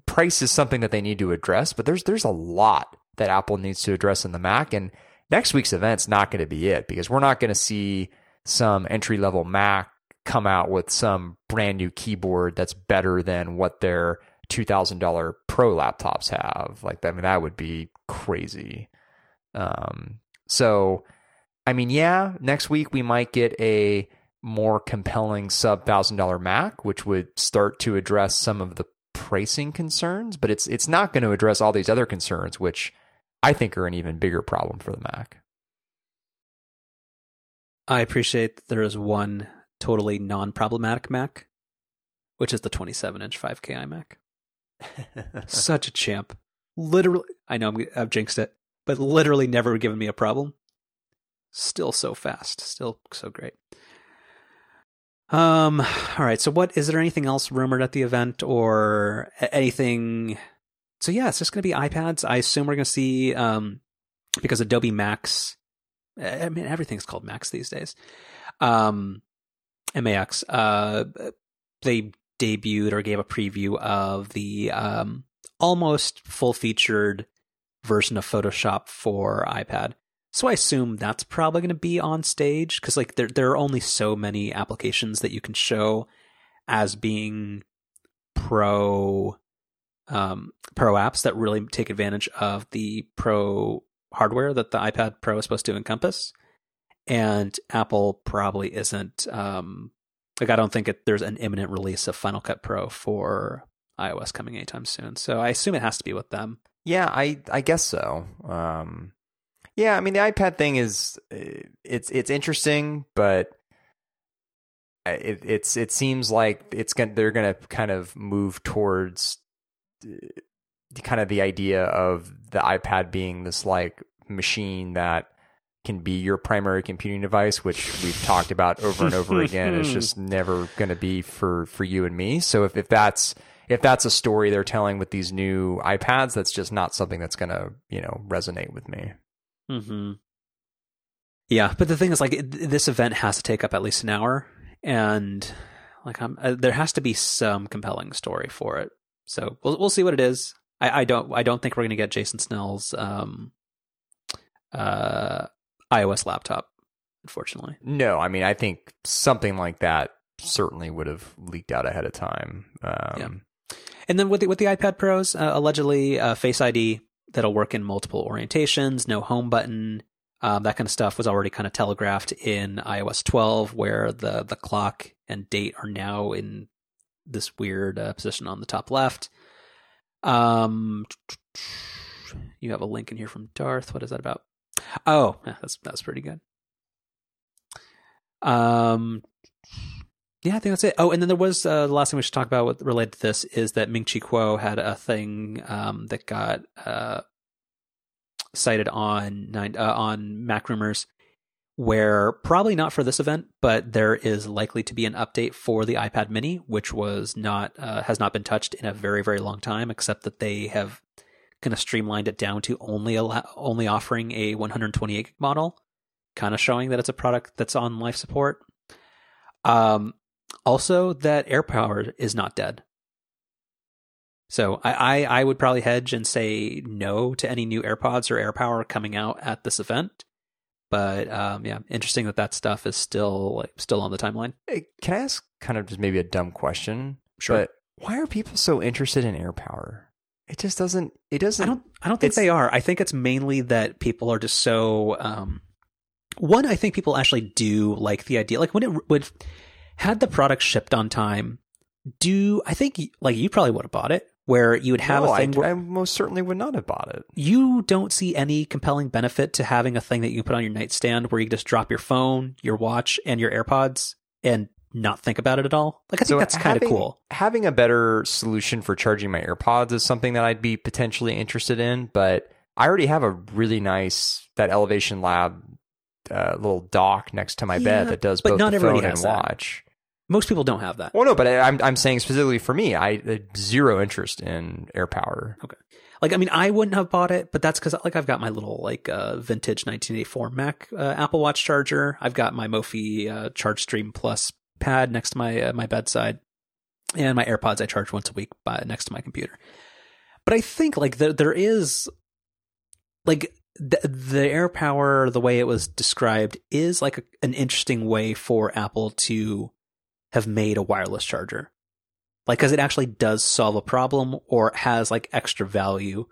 price is something that they need to address, but there's there's a lot that Apple needs to address in the Mac, and next week's event's not going to be it because we're not going to see some entry level Mac come out with some brand new keyboard that's better than what their two thousand dollar Pro laptops have. Like, I mean, that would be crazy. Um, so, I mean, yeah, next week we might get a more compelling sub thousand dollar Mac, which would start to address some of the pricing concerns, but it's it's not going to address all these other concerns, which I think are an even bigger problem for the Mac. I appreciate that there is one totally non-problematic Mac, which is the 27-inch 5K iMac. [LAUGHS] Such a champ. Literally, I know I'm, I've jinxed it, but literally never given me a problem. Still so fast. Still so great. Um. All right. So, what is there anything else rumored at the event or anything? So yeah, it's just going to be iPads. I assume we're going to see um because Adobe Max. I mean, everything's called Max these days. Um, MAX. Uh, they debuted or gave a preview of the um almost full featured version of Photoshop for iPad. So I assume that's probably going to be on stage because like there there are only so many applications that you can show as being pro um, pro apps that really take advantage of the pro hardware that the iPad Pro is supposed to encompass. And Apple probably isn't um, like I don't think it, there's an imminent release of Final Cut Pro for iOS coming anytime soon. So I assume it has to be with them. Yeah, I I guess so. Um, Yeah, I mean the iPad thing is uh, it's it's interesting, but uh, it it's it seems like it's going they're going to kind of move towards uh, kind of the idea of the iPad being this like machine that can be your primary computing device, which we've talked about over and over again. It's just [LAUGHS] never going to be for for you and me. So if if that's if that's a story they're telling with these new iPads, that's just not something that's going to you know resonate with me. hmm Yeah, but the thing is, like, it, this event has to take up at least an hour, and like, I'm, uh, there has to be some compelling story for it. So we'll we'll see what it is. I, I don't I don't think we're gonna get Jason Snell's um, uh, iOS laptop, unfortunately. No, I mean I think something like that certainly would have leaked out ahead of time. Um, Yeah. And then with the, with the iPad Pros, uh, allegedly uh, Face ID that'll work in multiple orientations, no home button, um, that kind of stuff was already kind of telegraphed in iOS 12, where the the clock and date are now in this weird uh, position on the top left. Um, [TSK] you have a link in here from Darth. What is that about? Oh, that's that's pretty good. Um, yeah, I think that's it. Oh, and then there was uh, the last thing we should talk about with, related to this is that Ming Chi Kuo had a thing um, that got uh, cited on nine, uh, on Mac Rumors, where probably not for this event, but there is likely to be an update for the iPad Mini, which was not uh, has not been touched in a very very long time, except that they have kind of streamlined it down to only allow, only offering a 128 gig model, kind of showing that it's a product that's on life support. Um, also, that AirPower is not dead. So I, I, I would probably hedge and say no to any new AirPods or AirPower coming out at this event. But um, yeah, interesting that that stuff is still like, still on the timeline. Hey, Can I ask kind of just maybe a dumb question? Sure. But why are people so interested in AirPower? It just doesn't. It doesn't. I don't I don't think they are. I think it's mainly that people are just so um one I think people actually do like the idea like when it would had the product shipped on time do I think like you probably would have bought it where you would have no, a thing I, where I most certainly would not have bought it. you don't see any compelling benefit to having a thing that you can put on your nightstand where you just drop your phone, your watch, and your AirPods and not think about it at all. Like I think So that's kind of cool. Having a better solution for charging my AirPods is something that I'd be potentially interested in, but I already have a really nice that Elevation Lab uh, little dock next to my Yeah, bed that does but both not the phone and has that. watch. Most people don't have that. Well, no, but I, I'm I'm saying specifically for me, I uh, zero interest in AirPower. Okay. Like I mean, I wouldn't have bought it, but that's because like I've got my little like uh, vintage 1984 Mac uh, Apple Watch charger. I've got my Mophie uh, Charge Stream Plus pad next to my uh, my bedside, and my AirPods I charge once a week by, next to my computer. But I think like there there is like the, the AirPower the way it was described is like a, an interesting way for Apple to have made a wireless charger like because it actually does solve a problem or has like extra value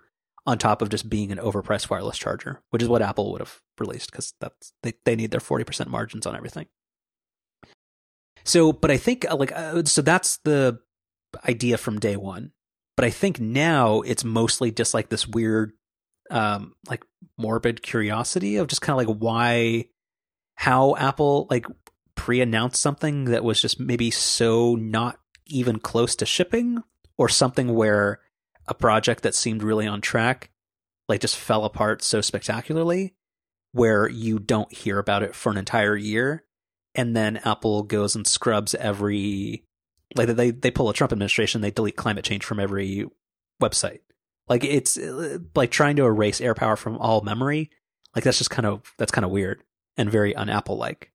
on top of just being an overpriced wireless charger which is what apple would have released because that's they, they need their 40% margins on everything so but i think uh, like uh, so that's the idea from day one. But i think now it's mostly just like this weird um like morbid curiosity of just kind of like why how apple like pre-announced something that was just maybe so not even close to shipping or something where a project that seemed really on track like just fell apart so spectacularly where you don't hear about it for an entire year and then apple goes and scrubs every like they they pull a trump administration they delete climate change from every website. Like it's uh, like trying to erase AirPower from all memory like that's just kind of that's kind of weird and very un-apple like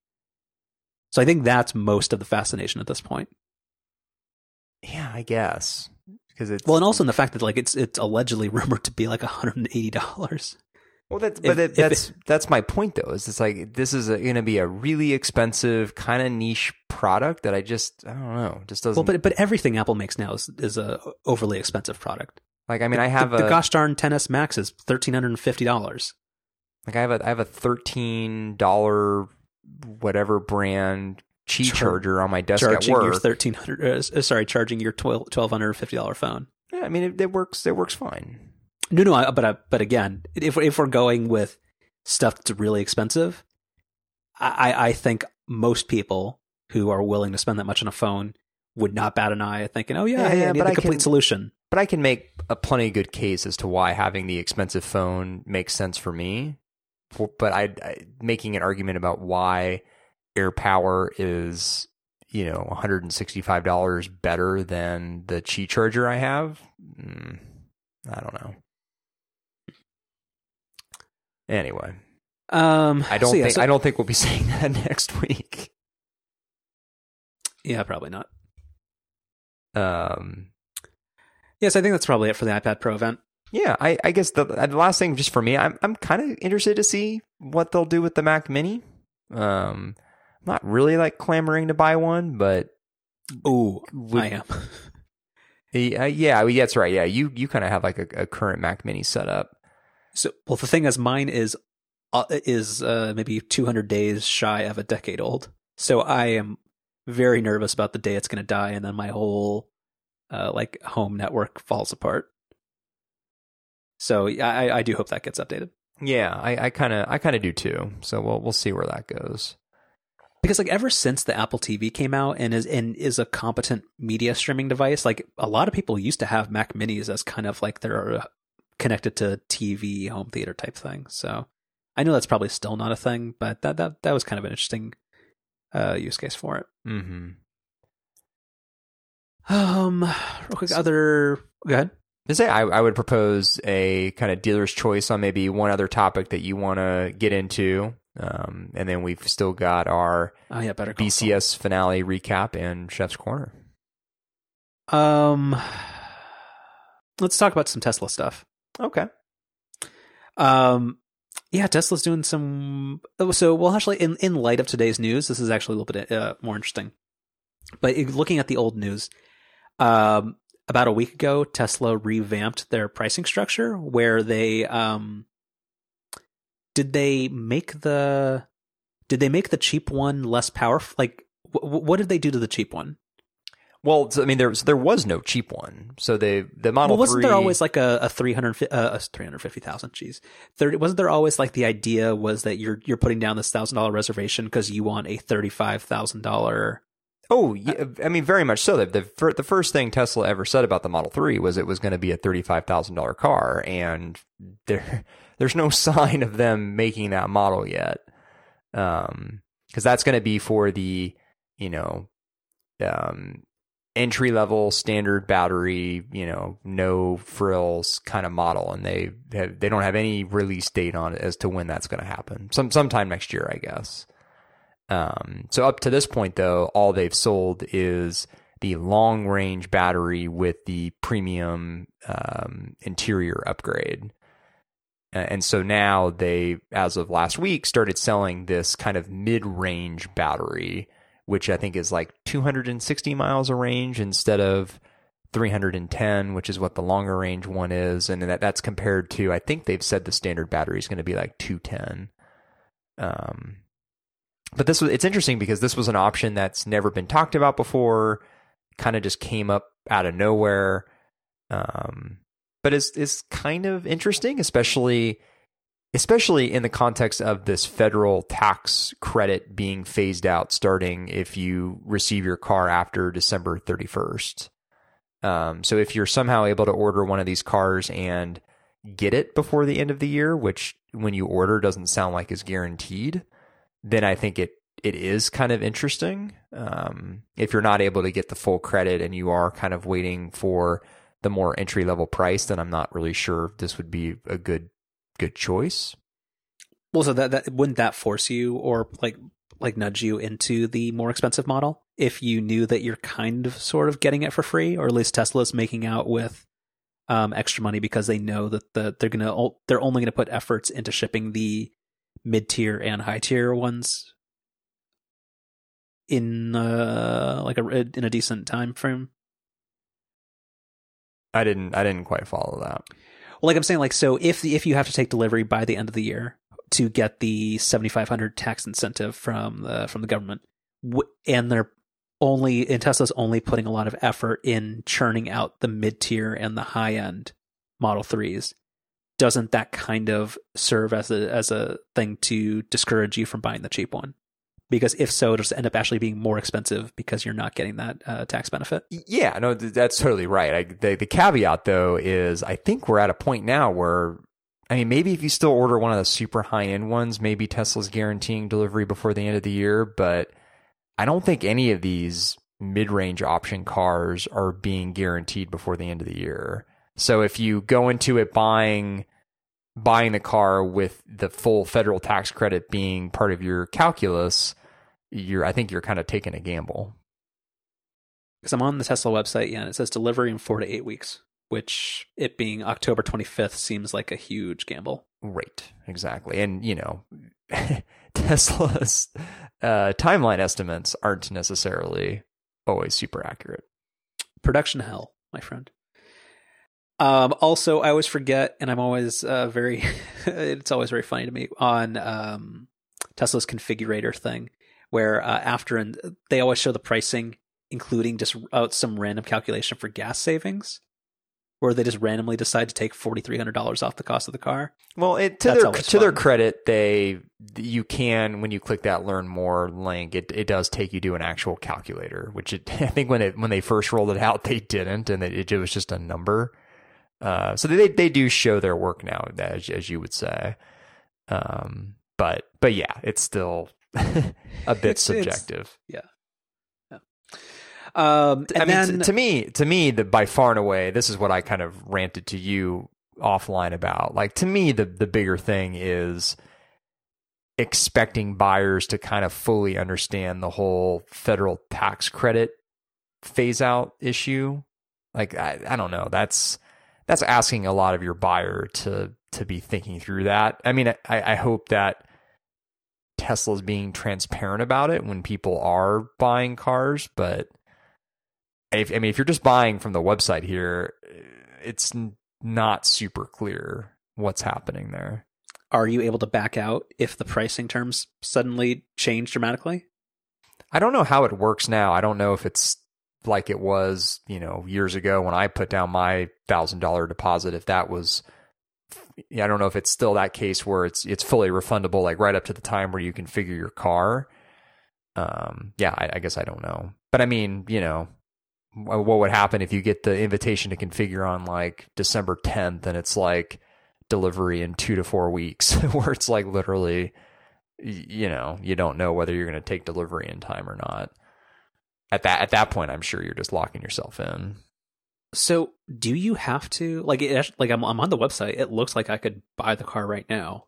so i think that's most of the fascination at this point. Yeah, I guess. Because it's Well, and also in the fact that like it's it's allegedly [LAUGHS] rumored to be like hundred and eighty dollars. Well, that's but that, if that's that's my point though. Is it's like this is going to be a really expensive kind of niche product that I just I don't know just doesn't Well, but but everything Apple makes now is is a overly expensive product. like. I mean, I have the, a the gosh darn XS Max is thirteen hundred and fifty dollars. like I have a I have a thirteen dollar whatever brand Qi Char- charger on my desk Charging at your work. thirteen hundred, uh, sorry, charging your twelve hundred fifty dollar phone. yeah, I mean it, it works. It works fine. No, no, I, but I, but again, if if we're going with stuff that's really expensive, I, I think most people who are willing to spend that much on a phone would not bat an eye at thinking, "Oh yeah, Yeah, yeah, I need but the I complete can- solution." But I can make a plenty good case as to why having the expensive phone makes sense for me. For, but I, I making an argument about why AirPower is you know one hundred and sixty five dollars better than the Qi charger I have. Mm, I don't know. Anyway, Um, I don't so yeah, think so- I don't think we'll be [LAUGHS] saying that next week. yeah, probably not. Um, Yes, I think that's probably it for the iPad Pro event. Yeah, I, I guess the, the last thing just for me, I'm I'm kind of interested to see what they'll do with the Mac Mini. Um, I'm not really like clamoring to buy one, but oh, I am. [LAUGHS] yeah, yeah, that's right. Yeah, you you kind of have like a, a current Mac Mini setup. So, well, the thing is, mine is uh, is uh, maybe 200 days shy of a decade old. So I am very nervous about the day it's going to die, and then my whole uh, like home network falls apart. So I, I do hope that gets updated Yeah, I kind of I kind of do too. So we'll we'll see where that goes. because like ever since the Apple TV came out and is and is a competent media streaming device, like a lot of people used to have Mac Minis as kind of like their uh, connected to TV home theater type thing. So I know that's probably still not a thing, but that that that was kind of an interesting uh, use case for it. Mm-hmm. Um, real quick, other go ahead. To say, I, I would propose a kind of dealer's choice on maybe one other topic that you want to get into, um, and then we've still got our Oh yeah, better Saul. BCS finale recap and Chef's Corner. Um, let's talk about some Tesla stuff. Okay. Um, yeah, Tesla's doing some. oh, So, well, actually, in in light of today's news, this is actually a little bit uh, more interesting. But looking at the old news, um, about a week ago, Tesla revamped their pricing structure, where they um, did they make the did they make the cheap one less powerful? Like, wh- wh- what did they do to the cheap one? Well, I mean, there was there was no cheap one. So they the Model well, wasn't 3, there always like a, a three hundred uh, a three hundred fifty thousand? Geez, there wasn't there always like the idea was that you're you're putting down this thousand dollar reservation because you want a thirty five thousand dollar. Oh, yeah, I mean, very much so. The the, the first thing Tesla ever said about the Model Three was it was going to be a thirty five thousand dollar car, and there [LAUGHS] there's no sign of them making that model yet. Um, because that's going to be for the you know, um, entry level standard battery, you know, no frills kind of model, and they have, they don't have any release date on it as to when that's going to happen. Some sometime next year, I guess. Um, so up to this point, though, all they've sold is the long range battery with the premium um, interior upgrade. And so now they, as of last week, started selling this kind of mid range battery, which I think is like 260 miles of range instead of 310, which is what the longer range one is. And that, that's compared to, I think they've said the standard battery is going to be like 210. Um, but this was it's interesting because this was an option that's never been talked about before kind of just came up out of nowhere um but it's, is kind of interesting especially especially in the context of this federal tax credit being phased out starting if you receive your car after December 31st um so if you're somehow able to order one of these cars and get it before the end of the year which when you order doesn't sound like is guaranteed then I think it it is kind of interesting. Um, if you're not able to get the full credit and you are kind of waiting for the more entry level price, then I'm not really sure this would be a good good choice. Well, so that that wouldn't that force you or like like nudge you into the more expensive model if you knew that you're kind of sort of getting it for free, or at least Tesla's making out with um, extra money because they know that the they're gonna they're only gonna put efforts into shipping the mid tier and high tier ones in uh like a in a decent time frame. I didn't I didn't quite follow that. Well, like I'm saying, like so if if you have to take delivery by the end of the year to get the 7,500 tax incentive from the from the government, and they're only and Tesla's only putting a lot of effort in churning out the mid tier and the high end Model Threes. doesn't that kind of serve as a as a thing to discourage you from buying the cheap one? Because if so, it'll end up actually being more expensive because you're not getting that uh, tax benefit. Yeah, no, that's totally right. I, the the caveat though is I think we're at a point now where I mean maybe if you still order one of the super high end ones, maybe Tesla's guaranteeing delivery before the end of the year, but I don't think any of these mid range option cars are being guaranteed before the end of the year. So if you go into it buying buying the car with the full federal tax credit being part of your calculus, you're I think you're kind of taking a gamble. Because I'm on the Tesla website, yeah, and it says delivery in four to eight weeks, which it being October 25th seems like a huge gamble. Right, exactly. And, you know, [LAUGHS] Tesla's uh, timeline estimates aren't necessarily always super accurate. Production hell, my friend. Um, also, I always forget, and I'm always uh, very, [LAUGHS] it's always very funny to me on um, Tesla's configurator thing, where uh, after and they always show the pricing, including just out some random calculation for gas savings, where they just randomly decide to take forty three hundred dollars off the cost of the car. Well, it, to That's their to their credit, they you can when you click that learn more link, it it does take you to an actual calculator, which it, [LAUGHS] I think when it when they first rolled it out, they didn't, and it, it was just a number. Uh, so they they do show their work now, as as you would say. Um, but but yeah, it's still [LAUGHS] a bit It's- it's- subjective. Um, and I mean, then t- to me, to me, the by far and away, this is what I kind of ranted to you offline about. Like to me, the the bigger thing is expecting buyers to kind of fully understand the whole federal tax credit phase out issue. Like I, I don't know. That's that's asking a lot of your buyer to to be thinking through that. I mean, I, I hope that Tesla's being transparent about it when people are buying cars, but if, I mean, if you're just buying from the website here, it's not super clear what's happening there. are you able to back out if the pricing terms suddenly change dramatically? I don't know how it works now. I don't know if it's like it was, you know, years ago when I put down my thousand dollar deposit. If that was, I don't know if it's still that case where it's it's fully refundable, like right up to the time where you configure your car. Um, yeah, I, I guess I don't know, but I mean, you know, what would happen if you get the invitation to configure on like December 10th and it's like delivery in two to four weeks, [LAUGHS] where it's like literally, you know, you don't know whether you're going to take delivery in time or not. At that at that point, I'm sure you're just locking yourself in. So, do you have to like it? Like, I'm I'm on the website. It looks like I could buy the car right now.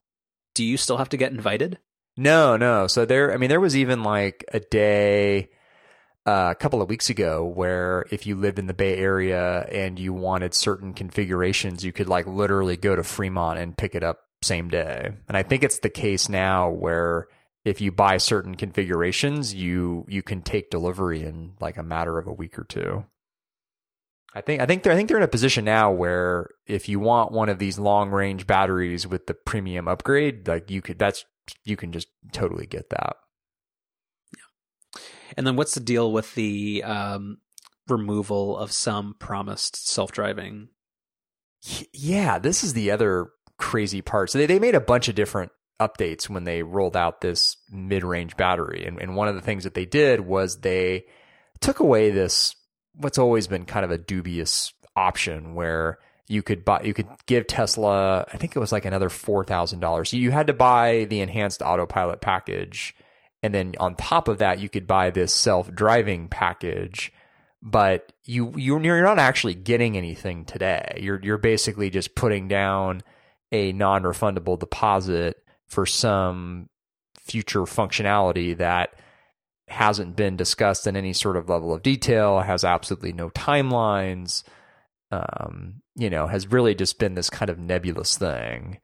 Do you still have to get invited? No, no. So there, I mean, there was even like a day uh, a couple of weeks ago where if you lived in the Bay Area and you wanted certain configurations, you could like literally go to Fremont and pick it up same day. And I think it's the case now where if you buy certain configurations, you you can take delivery in like a matter of a week or two. I think I think they're I think they're in a position now where if you want one of these long range batteries with the premium upgrade, like you could that's you can just totally get that. Yeah. And then, what's the deal with the um, removal of some promised self driving? Yeah, this is the other crazy part. So they, they made a bunch of different updates when they rolled out this mid range battery. And, and one of the things that they did was they took away this, what's always been kind of a dubious option where you could buy, you could give Tesla, I think it was like another $4,000. You had to buy the enhanced autopilot package. And then on top of that, you could buy this self driving package but you you're not actually getting anything today. You're you're basically just putting down a non-refundable deposit for some future functionality that hasn't been discussed in any sort of level of detail, has absolutely no timelines, um, you know, has really just been this kind of nebulous thing.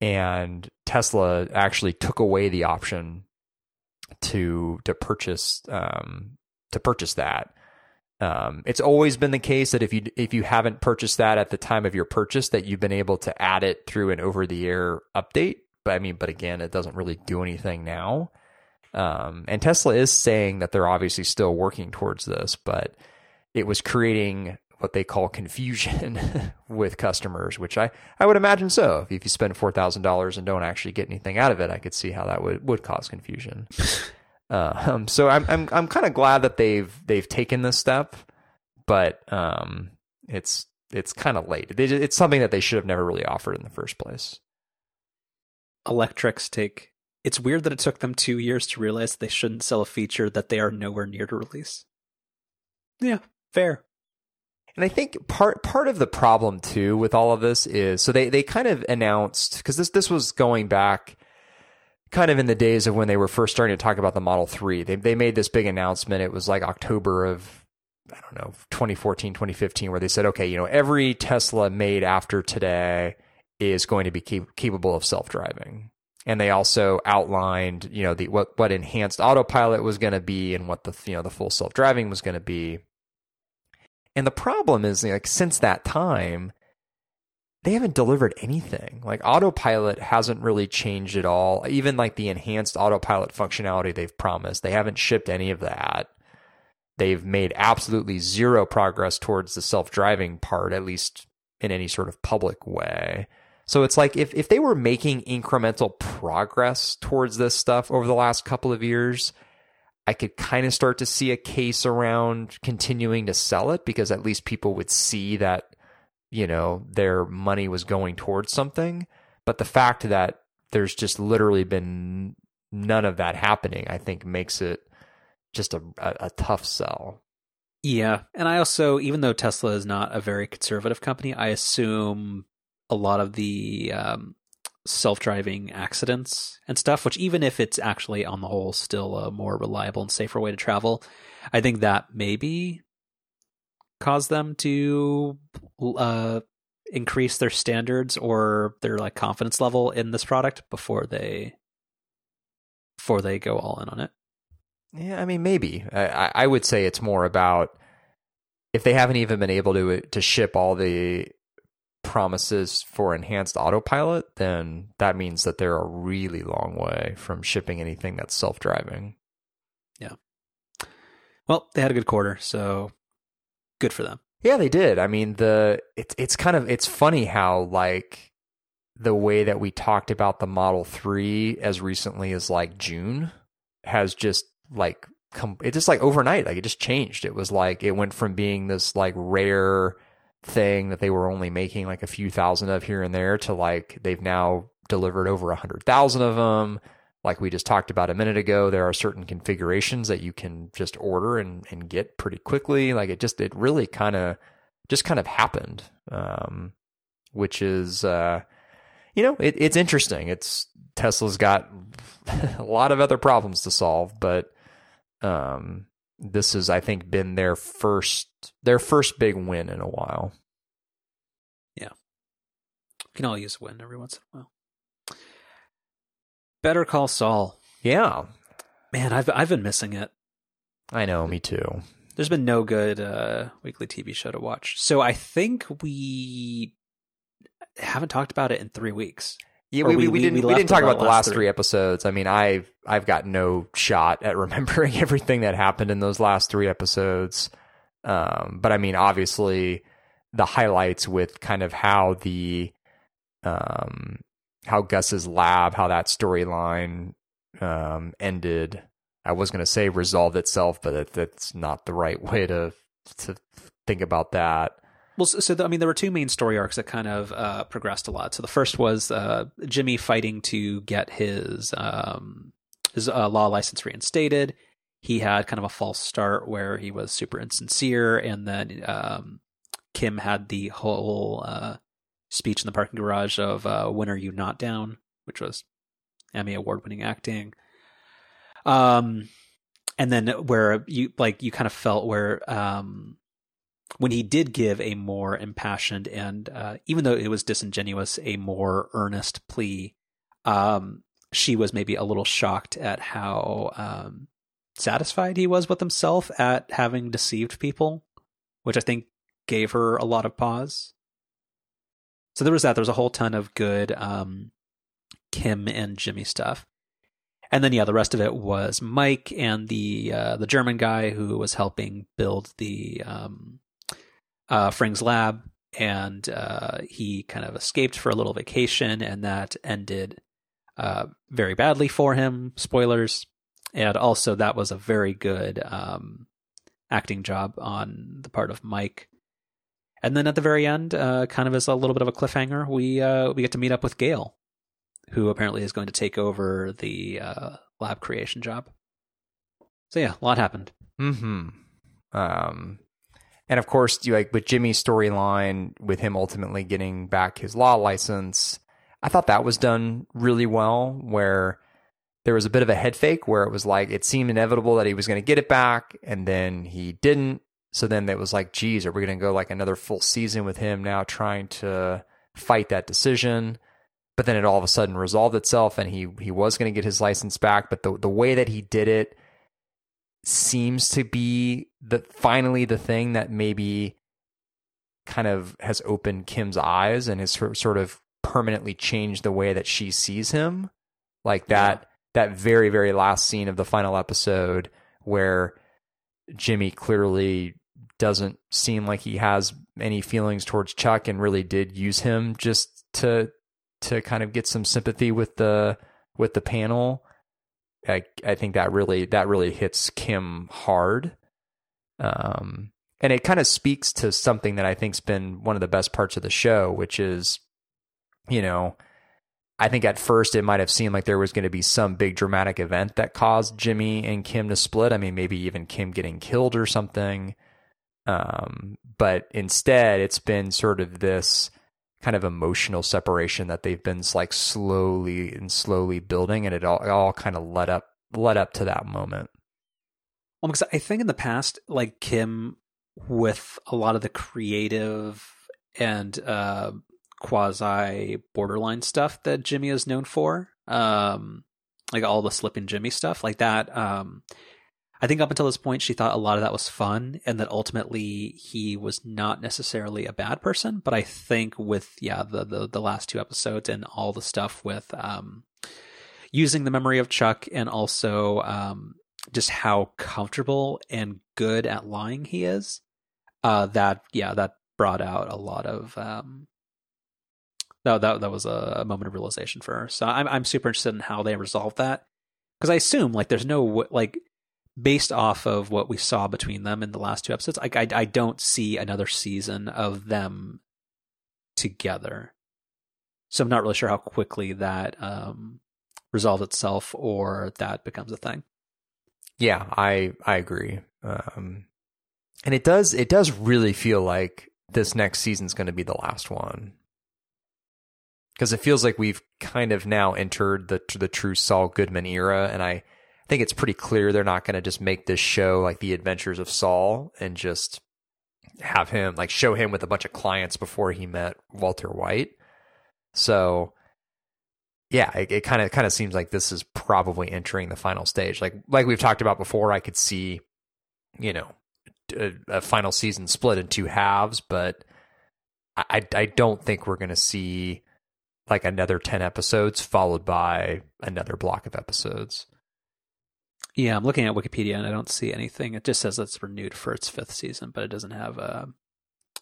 And Tesla actually took away the option to to purchase um, to purchase that. Um, it's always been the case that if you if you haven't purchased that at the time of your purchase, that you've been able to add it through an over the air update. But I mean, but again, it doesn't really do anything now. Um, and Tesla is saying that they're obviously still working towards this, but it was creating what they call confusion [LAUGHS] with customers, which I, I would imagine so. If you spend four thousand dollars and don't actually get anything out of it, I could see how that would, would cause confusion. uh, [LAUGHS] um, so I'm I'm I'm kind of glad that they've they've taken this step, but um, it's it's kind of late. They, it's something that they should have never really offered in the first place. Electrek's take. It's weird that it took them two years to realize they shouldn't sell a feature that they are nowhere near to release. Yeah, fair. And I think part part of the problem too with all of this is so they they kind of announced because this this was going back kind of in the days of when they were first starting to talk about the Model 3. They they made this big announcement. It was like October of I don't know, 2014, 2015 where they said, "Okay, you know, every Tesla made after today is going to be keep, capable of self-driving." And they also outlined, you know, the what what enhanced autopilot was going to be and what the you know, the full self-driving was going to be. And the problem is, like, since that time, they haven't delivered anything. Like, autopilot hasn't really changed at all. Even like the enhanced autopilot functionality they've promised, they haven't shipped any of that. They've made absolutely zero progress towards the self driving part, at least in any sort of public way. So it's like if, if they were making incremental progress towards this stuff over the last couple of years, I could kind of start to see a case around continuing to sell it because at least people would see that, you know, their money was going towards something. But the fact that there's just literally been none of that happening, I think makes it just a, a, a tough sell. Yeah. And I also, even though Tesla is not a very conservative company, I assume a lot of the um, self-driving accidents and stuff which even if it's actually on the whole still a more reliable and safer way to travel i think that maybe cause them to uh, increase their standards or their like confidence level in this product before they before they go all in on it. Yeah i mean maybe. I, I would say it's more about if they haven't even been able to to ship all the promises for enhanced autopilot, then that means that they're a really long way from shipping anything that's self driving. Yeah. Well, they had a good quarter, so good for them. Yeah, they did. I mean, the it's it's kind of it's funny how like the way that we talked about the Model 3 as recently as like June has just like come it just like overnight like it just changed. It was like it went from being this like rare thing that they were only making like a few thousand of here and there to like they've now delivered over a hundred thousand of them. Like we just talked about a minute ago, there are certain configurations that you can just order and, and get pretty quickly. Like it just, it really kind of, just kind of happened. Um, which is, uh, you know, it, it's interesting. It's Tesla's got [LAUGHS] a lot of other problems to solve, but, um, this has, I think, been their first their first big win in a while. Yeah, can all use a win every once in a while. Better Call Saul. Yeah, man, I've I've been missing it. I know, me too. There's been no good uh, weekly TV show to watch, so I think we haven't talked about it in three weeks. Yeah, we, we, we, didn't we, didn't talk about the last three. three episodes. I mean, I've I've got no shot at [LAUGHS] remembering everything that happened in those last three episodes. Um, but I mean, obviously, the highlights with kind of how the um, how Gus's lab, how that storyline um, ended. I was going to say resolved itself, but it, that's not the right way to to think about that. Well, so, so the, I mean, there were two main story arcs that kind of uh, progressed a lot. So the first was uh, Jimmy fighting to get his um, his uh, law license reinstated. He had kind of a false start where he was super insincere, and then um, Kim had the whole uh, speech in the parking garage of uh, "When are you not down?" which was Emmy award winning acting. Um, and then where you like you kind of felt where um when he did give a more impassioned and uh, even though it was disingenuous, a more earnest plea, um, she was maybe a little shocked at how um, satisfied he was with himself at having deceived people, which I think gave her a lot of pause. So there was that. There was a whole ton of good um, Kim and Jimmy stuff. And then yeah, the rest of it was Mike and the uh, the German guy who was helping build the um, uh, Fring's lab, and uh, he kind of escaped for a little vacation, and that ended uh, very badly for him. Spoilers, and also that was a very good um, acting job on the part of Mike. And then at the very end, uh, kind of as a little bit of a cliffhanger, we uh, we get to meet up with Gale, who apparently is going to take over the uh, lab creation job. So yeah, a lot happened. Hmm. Um, and of course, you like with Jimmy's storyline, with him ultimately getting back his law license, I thought that was done really well. Where there was a bit of a head fake, where it was like it seemed inevitable that he was going to get it back, and then he didn't. So then it was like, geez, are we going to go like another full season with him now trying to fight that decision? But then it all of a sudden resolved itself, and he he was going to get his license back. But the the way that he did it seems to be the finally the thing that maybe kind of has opened Kim's eyes and has sort of permanently changed the way that she sees him. Like that that very very last scene of the final episode where Jimmy clearly doesn't seem like he has any feelings towards Chuck and really did use him just to to kind of get some sympathy with the with the panel I, I think that really that really hits Kim hard. Um, and it kind of speaks to something that I think's been one of the best parts of the show, which is, you know, I think at first it might have seemed like there was going to be some big dramatic event that caused Jimmy and Kim to split. I mean, maybe even Kim getting killed or something. Um, but instead, it's been sort of this kind of emotional separation that they've been like slowly and slowly building, and it all, it all kind of led up led up to that moment. Well, because I think in the past, like Kim, with a lot of the creative and uh, quasi borderline stuff that Jimmy is known for, um, like all the slipping Jimmy stuff, like that. Um, I think up until this point, she thought a lot of that was fun, and that ultimately he was not necessarily a bad person. But I think with yeah the the, the last two episodes and all the stuff with um, using the memory of Chuck and also um, just how comfortable and good at lying he is, uh, that yeah that brought out a lot of um, that that that was a, moment of realization for her. So I'm I'm super interested in how they resolve that because I assume like there's no like based off of what we saw between them in the last two episodes, I, I, I don't see another season of them together. So I'm not really sure how quickly that um, resolves itself or that becomes a thing. Yeah, I I agree. Um, and it does it does really feel like this next season's going to be the last one because it feels like we've kind of now entered the the true Saul Goodman era, and I I think it's pretty clear they're not going to just make this show like the adventures of Saul and just have him like show him with a bunch of clients before he met Walter White. So yeah, it kind of kind of seems like this is probably entering the final stage. Like like we've talked about before, I could see you know a, uh, a final season split in two halves, but I I don't think we're going to see like another 10 episodes followed by another block of episodes. Yeah, I'm looking at Wikipedia and I don't see anything. It just says it's renewed for its fifth season, but it doesn't have a,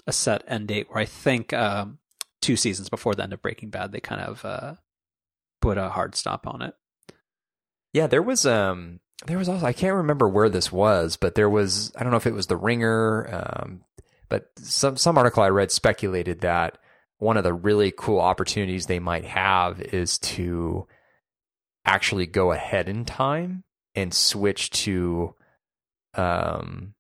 a set end date. Where I think um, two seasons before the end of Breaking Bad, they kind of uh, put a hard stop on it. Yeah, there was um, there was also I can't remember where this was, but there was I don't know if it was The Ringer, um, but some some article I read speculated that one of the really cool opportunities they might have is to actually go ahead in time and switch to um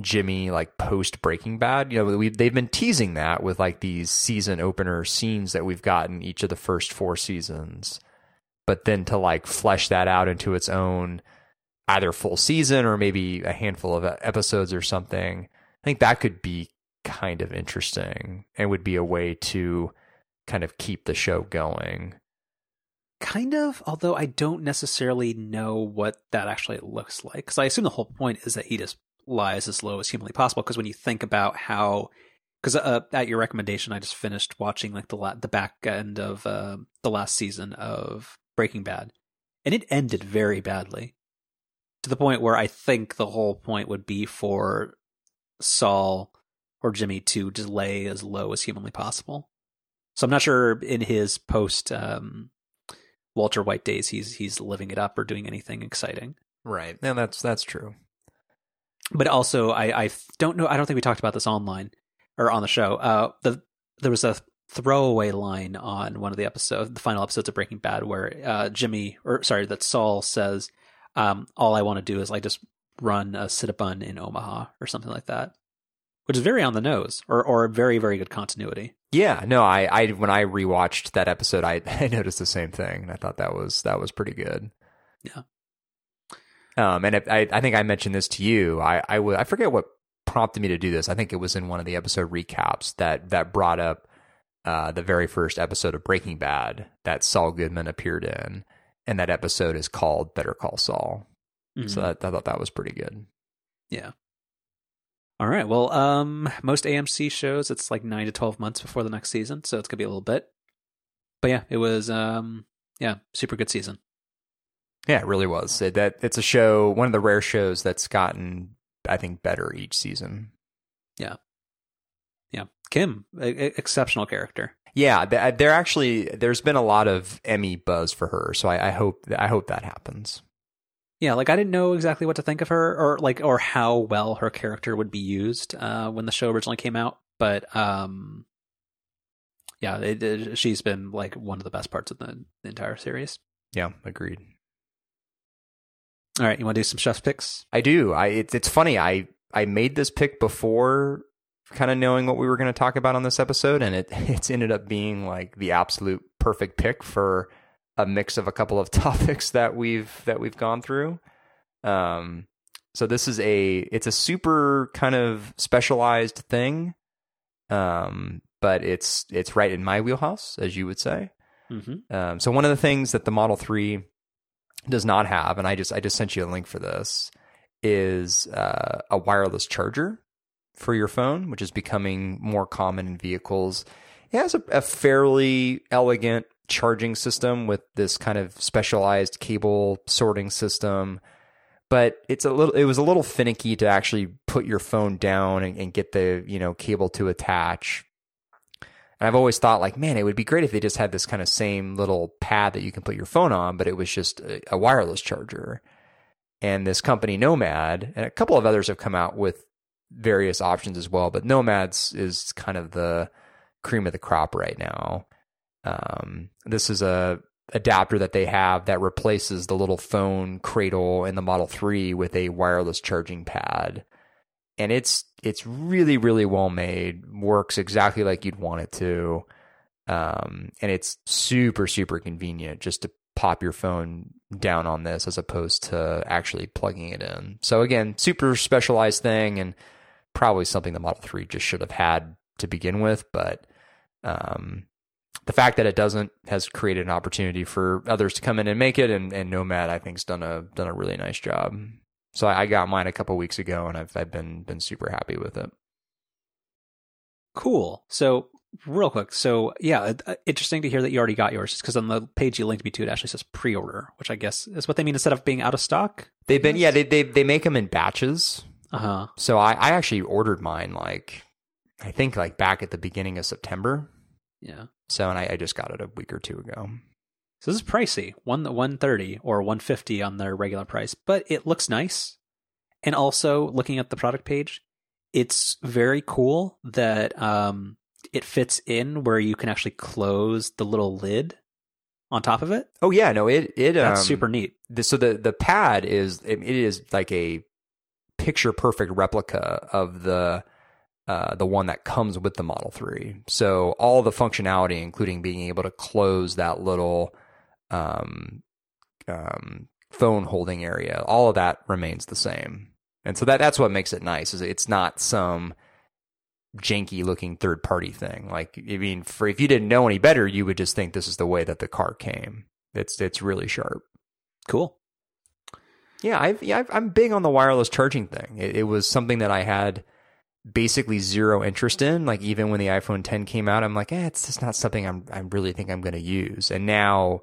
Jimmy like post Breaking Bad. You know, we they've been teasing that with like these season opener scenes that we've gotten each of the first four seasons. But then to like flesh that out into its own either full season or maybe a handful of episodes or something. I think that could be kind of interesting and would be a way to kind of keep the show going. Kind of, although I don't necessarily know what that actually looks like. Because I assume the whole point is that he just lies as low as humanly possible. Because when you think about how, because uh, at your recommendation, I just finished watching like the la- the back end of uh, the last season of Breaking Bad, and it ended very badly, to the point where I think the whole point would be for Saul or Jimmy to just lay as low as humanly possible. So I'm not sure in his post um, Walter White days he's he's living it up or doing anything exciting. Right. And that's that's true. But also, I I don't know. I don't think we talked about this online or on the show. Uh, the there was a throwaway line on one of the episodes, the final episodes of Breaking Bad, where uh, Jimmy or sorry, that Saul says, um, "All I want to do is like just run a Cinnabon in Omaha or something like that," which is very on the nose or or very very good continuity. Yeah, no, I, I when I rewatched that episode, I, [LAUGHS] I noticed the same thing, and I thought that was that was pretty good. Yeah. Um, and I, I think I mentioned this to you. I, I, w- I forget what prompted me to do this. I think it was in one of the episode recaps that that brought up uh, the very first episode of Breaking Bad that Saul Goodman appeared in, and that episode is called Better Call Saul. Mm-hmm. So that, I thought that was pretty good. Yeah. All right. Well, um, most AMC shows it's like nine to twelve months before the next season, so it's gonna be a little bit. But yeah, it was um, yeah, super good season. Yeah, it really was. It, that it's a show, one of the rare shows that's gotten, I think, better each season. Yeah, yeah. Kim, a- exceptional character. Yeah, there actually there's been a lot of Emmy buzz for her, so I, I hope I hope that happens. Yeah, like I didn't know exactly what to think of her, or like, or how well her character would be used uh, when the show originally came out. But um, yeah, it, it, she's been like one of the best parts of the, the entire series. Yeah, agreed. All right, you want to do some chef's picks? I do. I it's it's funny. I I made this pick before kind of knowing what we were going to talk about on this episode, and it [LAUGHS] it's ended up being like the absolute perfect pick for a mix of a couple of [LAUGHS] topics that we've that we've gone through. Um, so this is a it's a super kind of specialized thing, um, but it's it's right in my wheelhouse, as you would say. Mm-hmm. Um, so one of the things that the Model Three does not have, and I just I just sent you a link for this, is uh, a wireless charger for your phone, which is becoming more common in vehicles. It has a, a fairly elegant charging system with this kind of specialized cable sorting system. But it's a little it was a little finicky to actually put your phone down and, and, get the you know cable to attach. And i've always thought like man it would be great if they just had this kind of same little pad that you can put your phone on but it was just a, a wireless charger. And this company nomad and a couple of others have come out with various options as well but nomads is kind of the cream of the crop right now um, this is a adapter that they have that replaces the little phone cradle in the Model 3 with a wireless charging pad. And it's it's really really well made, works exactly like you'd want it to. Um, and it's super super convenient just to pop your phone down on this as opposed to actually plugging it in. So again, super specialized thing and probably something the Model 3 just should have had to begin with, but um, the fact that it doesn't has created an opportunity for others to come in and make it, and, and Nomad I think's done a done a really nice job. So I, I got mine a couple weeks ago, and I've I've been been super happy with it. Cool. So real quick, so yeah, uh, interesting to hear that you already got yours, because on the page you linked me to, it actually says pre-order, which I guess is what they mean instead of being out of stock. They've been yeah they they they make them in batches. Uh huh. So I I actually ordered mine like I think like back at the beginning of September. Yeah. So, and I, I just got it a week or two ago. So this is pricey, one one thirty or one fifty on their regular price, but it looks nice. And also, looking at the product page, it's very cool that um, it fits in where you can actually close the little lid on top of it. Oh yeah, no, it it that's um, super neat. The, so the the pad is it, it is like a picture perfect replica of the uh, the one that comes with the Model 3. So all the functionality, including being able to close that little um, um, phone holding area, all of that remains the same. And so that that's what makes it nice. Is it's not some janky looking third party thing. Like I mean, for if you didn't know any better, you would just think this is the way that the car came. It's it's really sharp. Cool. Yeah, I've, yeah, i am big on the wireless charging thing. It, it was something that I had basically zero interest in. Like even when the iPhone 10 came out, I'm like, eh, it's just not something I'm I really think I'm going to use. And now,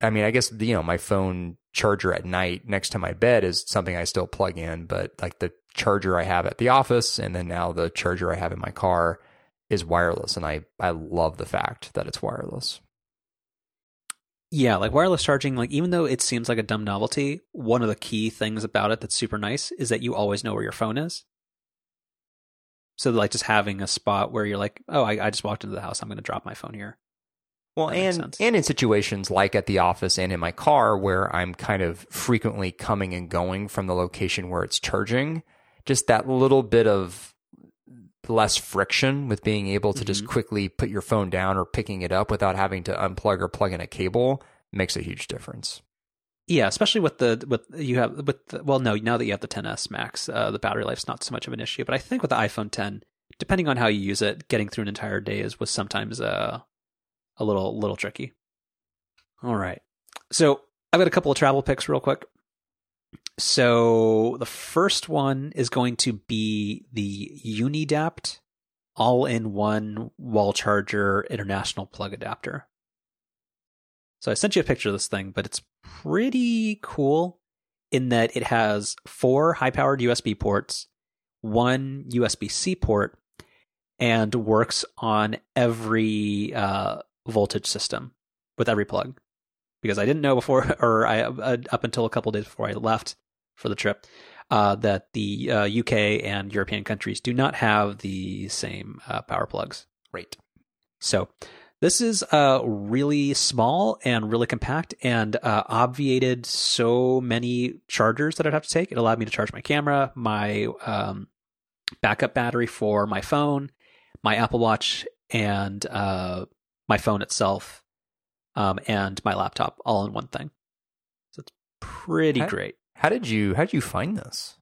I mean, I guess you know my phone charger at night next to my bed is something I still plug in, but like the charger I have at the office, and then now the charger I have in my car is wireless, and I I love the fact that it's wireless. Yeah, like wireless charging, like even though it seems like a dumb novelty, one of the key things about it that's super nice is that you always know where your phone is. So like just having a spot where you're like, oh, I, I just walked into the house, I'm going to drop my phone here. Well, That and and in situations like at the office and in my car where I'm kind of frequently coming and going from the location where it's charging, just that little bit of less friction with being able to just Mhm. quickly put your phone down or picking it up without having to unplug or plug in a cable makes a huge difference. Yeah, especially with the with you have with the, well, no, now that you have the XS Max, uh, the battery life's not so much of an issue. But I think with the iPhone 10, depending on how you use it, getting through an entire day is was sometimes uh, a little little tricky. All right, so I've got a couple of travel picks real quick. So the first one is going to be the Unidapt all-in-one wall charger international plug adapter. So I sent you a picture of this thing, but it's pretty cool in that it has four high-powered USB ports, one USB-C port, and works on every uh, voltage system with every plug. Because I didn't know before, [LAUGHS] or I uh, up until a couple days before I left for the trip, uh, that the uh, UK and European countries do not have the same uh, power plugs. Right. So this is uh, really small and really compact and uh, obviated so many chargers that I'd have to take. It allowed me to charge my camera, my um, backup battery for my phone, my Apple Watch, and uh, my phone itself, um, and my laptop all in one thing. So it's pretty How- great. How did you how did you find this?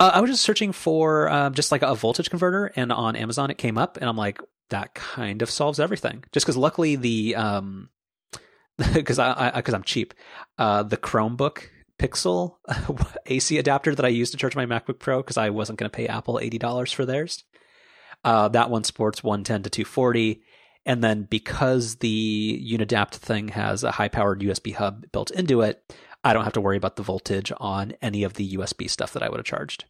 Uh, I was just searching for um, just like a voltage converter, and on Amazon it came up, and I'm like, that kind of solves everything. Just because luckily the um, [LAUGHS] because I because I'm cheap, uh, the Chromebook Pixel [LAUGHS] AC adapter that I used to charge my MacBook Pro because I wasn't going to pay Apple eighty dollars for theirs. Uh, that one sports 110 to 240. And then because the Unidapt thing has a high powered USB hub built into it, I don't have to worry about the voltage on any of the USB stuff that I would have charged.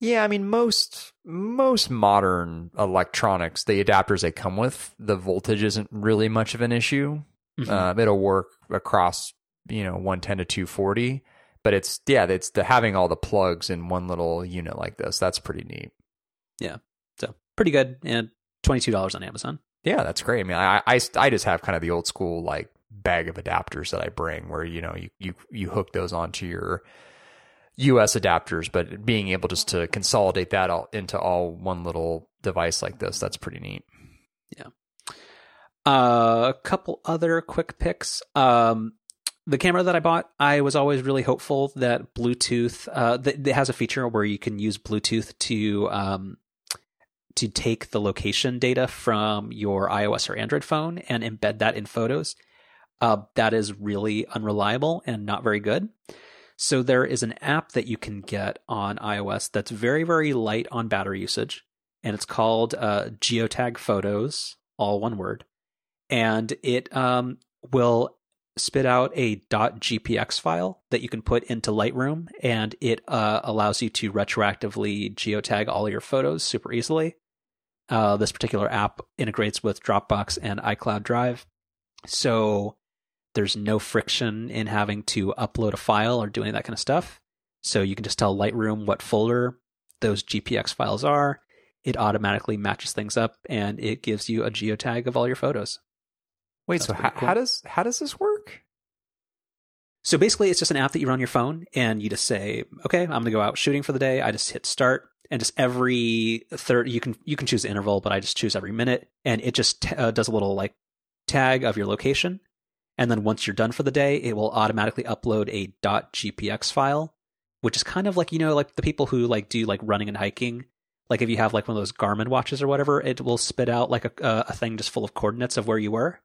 Yeah, I mean most most modern electronics, the adapters they come with, the voltage isn't really much of an issue. Mhm. Uh, it'll work across, you know, 110 to 240, but it's yeah, it's the having all the plugs in one little unit like this. That's pretty neat. Yeah, so pretty good. And $22 on Amazon. Yeah, that's great. I mean, I, I I just have kind of the old school like bag of adapters that I bring, where you know you you you hook those onto your US adapters, but being able just to consolidate that all into all one little device like this, that's pretty neat. Uh, a couple other quick picks. Um, the camera that I bought, I was always really hopeful that Bluetooth, uh, that it has a feature where you can use Bluetooth to, um, to take the location data from your iOS or Android phone and embed that in photos. Uh, that is really unreliable and not very good. So there is an app that you can get on iOS that's very, very light on battery usage, and it's called uh, Geotag Photos, all one word and it um, will spit out a .gpx file that you can put into Lightroom, and it uh, allows you to retroactively geotag all your photos super easily. Uh, this particular app integrates with Dropbox and iCloud Drive, so there's no friction in having to upload a file or do any of that kind of stuff. So you can just tell Lightroom what folder those GPX files are. It automatically matches things up, and it gives you a geotag of all your photos. Wait, That's so how, cool. how does how does this work? So basically, it's just an app that you run on your phone, and you just say, "Okay, I'm going to go out shooting for the day." I just hit start, and just every third, you can you can choose interval, but I just choose every minute, and it just uh, does a little like tag of your location, and then once you're done for the day, it will automatically upload a .gpx file, which is kind of like you know like the people who like do like running and hiking. Like if you have like one of those Garmin watches or whatever, it will spit out like a a, thing just full of coordinates of where you were.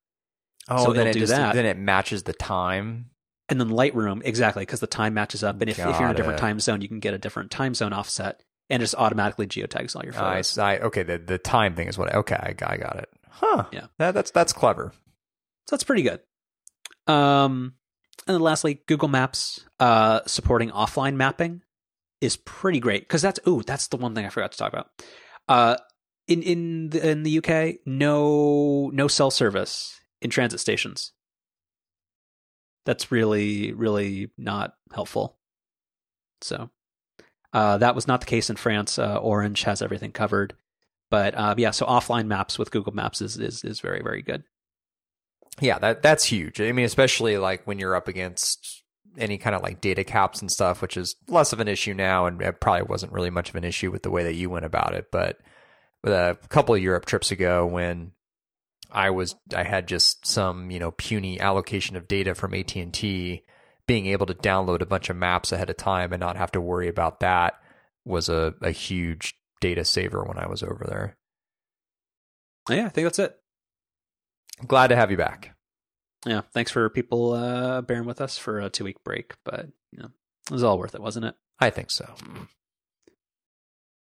Oh, So then it do just, that. then it matches the time. And then Lightroom, exactly, because the time matches up. And if, if you're in a different it. time zone, you can get a different time zone offset and just automatically geotags all your I, photos. I okay, the the time thing is what. Okay, I, got- I got it. Huh? Yeah. That, that's that's clever. So that's pretty good. Um, and then lastly, Google Maps uh, supporting offline mapping. is pretty great because that's ooh that's the one thing I forgot to talk about. Uh, in in the, in the UK, no no cell service in transit stations. That's really really not helpful. So, uh, that was not the case in France. Uh, Orange has everything covered, but uh, yeah, so offline maps with Google Maps is is is very very good. Yeah, that that's huge. I mean, especially like when you're up against any kind of like data caps and stuff, which is less of an issue now, and it probably wasn't really much of an issue with the way that you went about it. But with a couple of Europe trips ago, when I was I had just some you know puny allocation of data from AT and T, being able to download a bunch of maps ahead of time and not have to worry about that was a, a huge data saver when I was over there. Yeah, I think that's it. Glad to have you back. Yeah, thanks for people uh, bearing with us for a two week break, but you know, it was all worth it, wasn't it? I think so.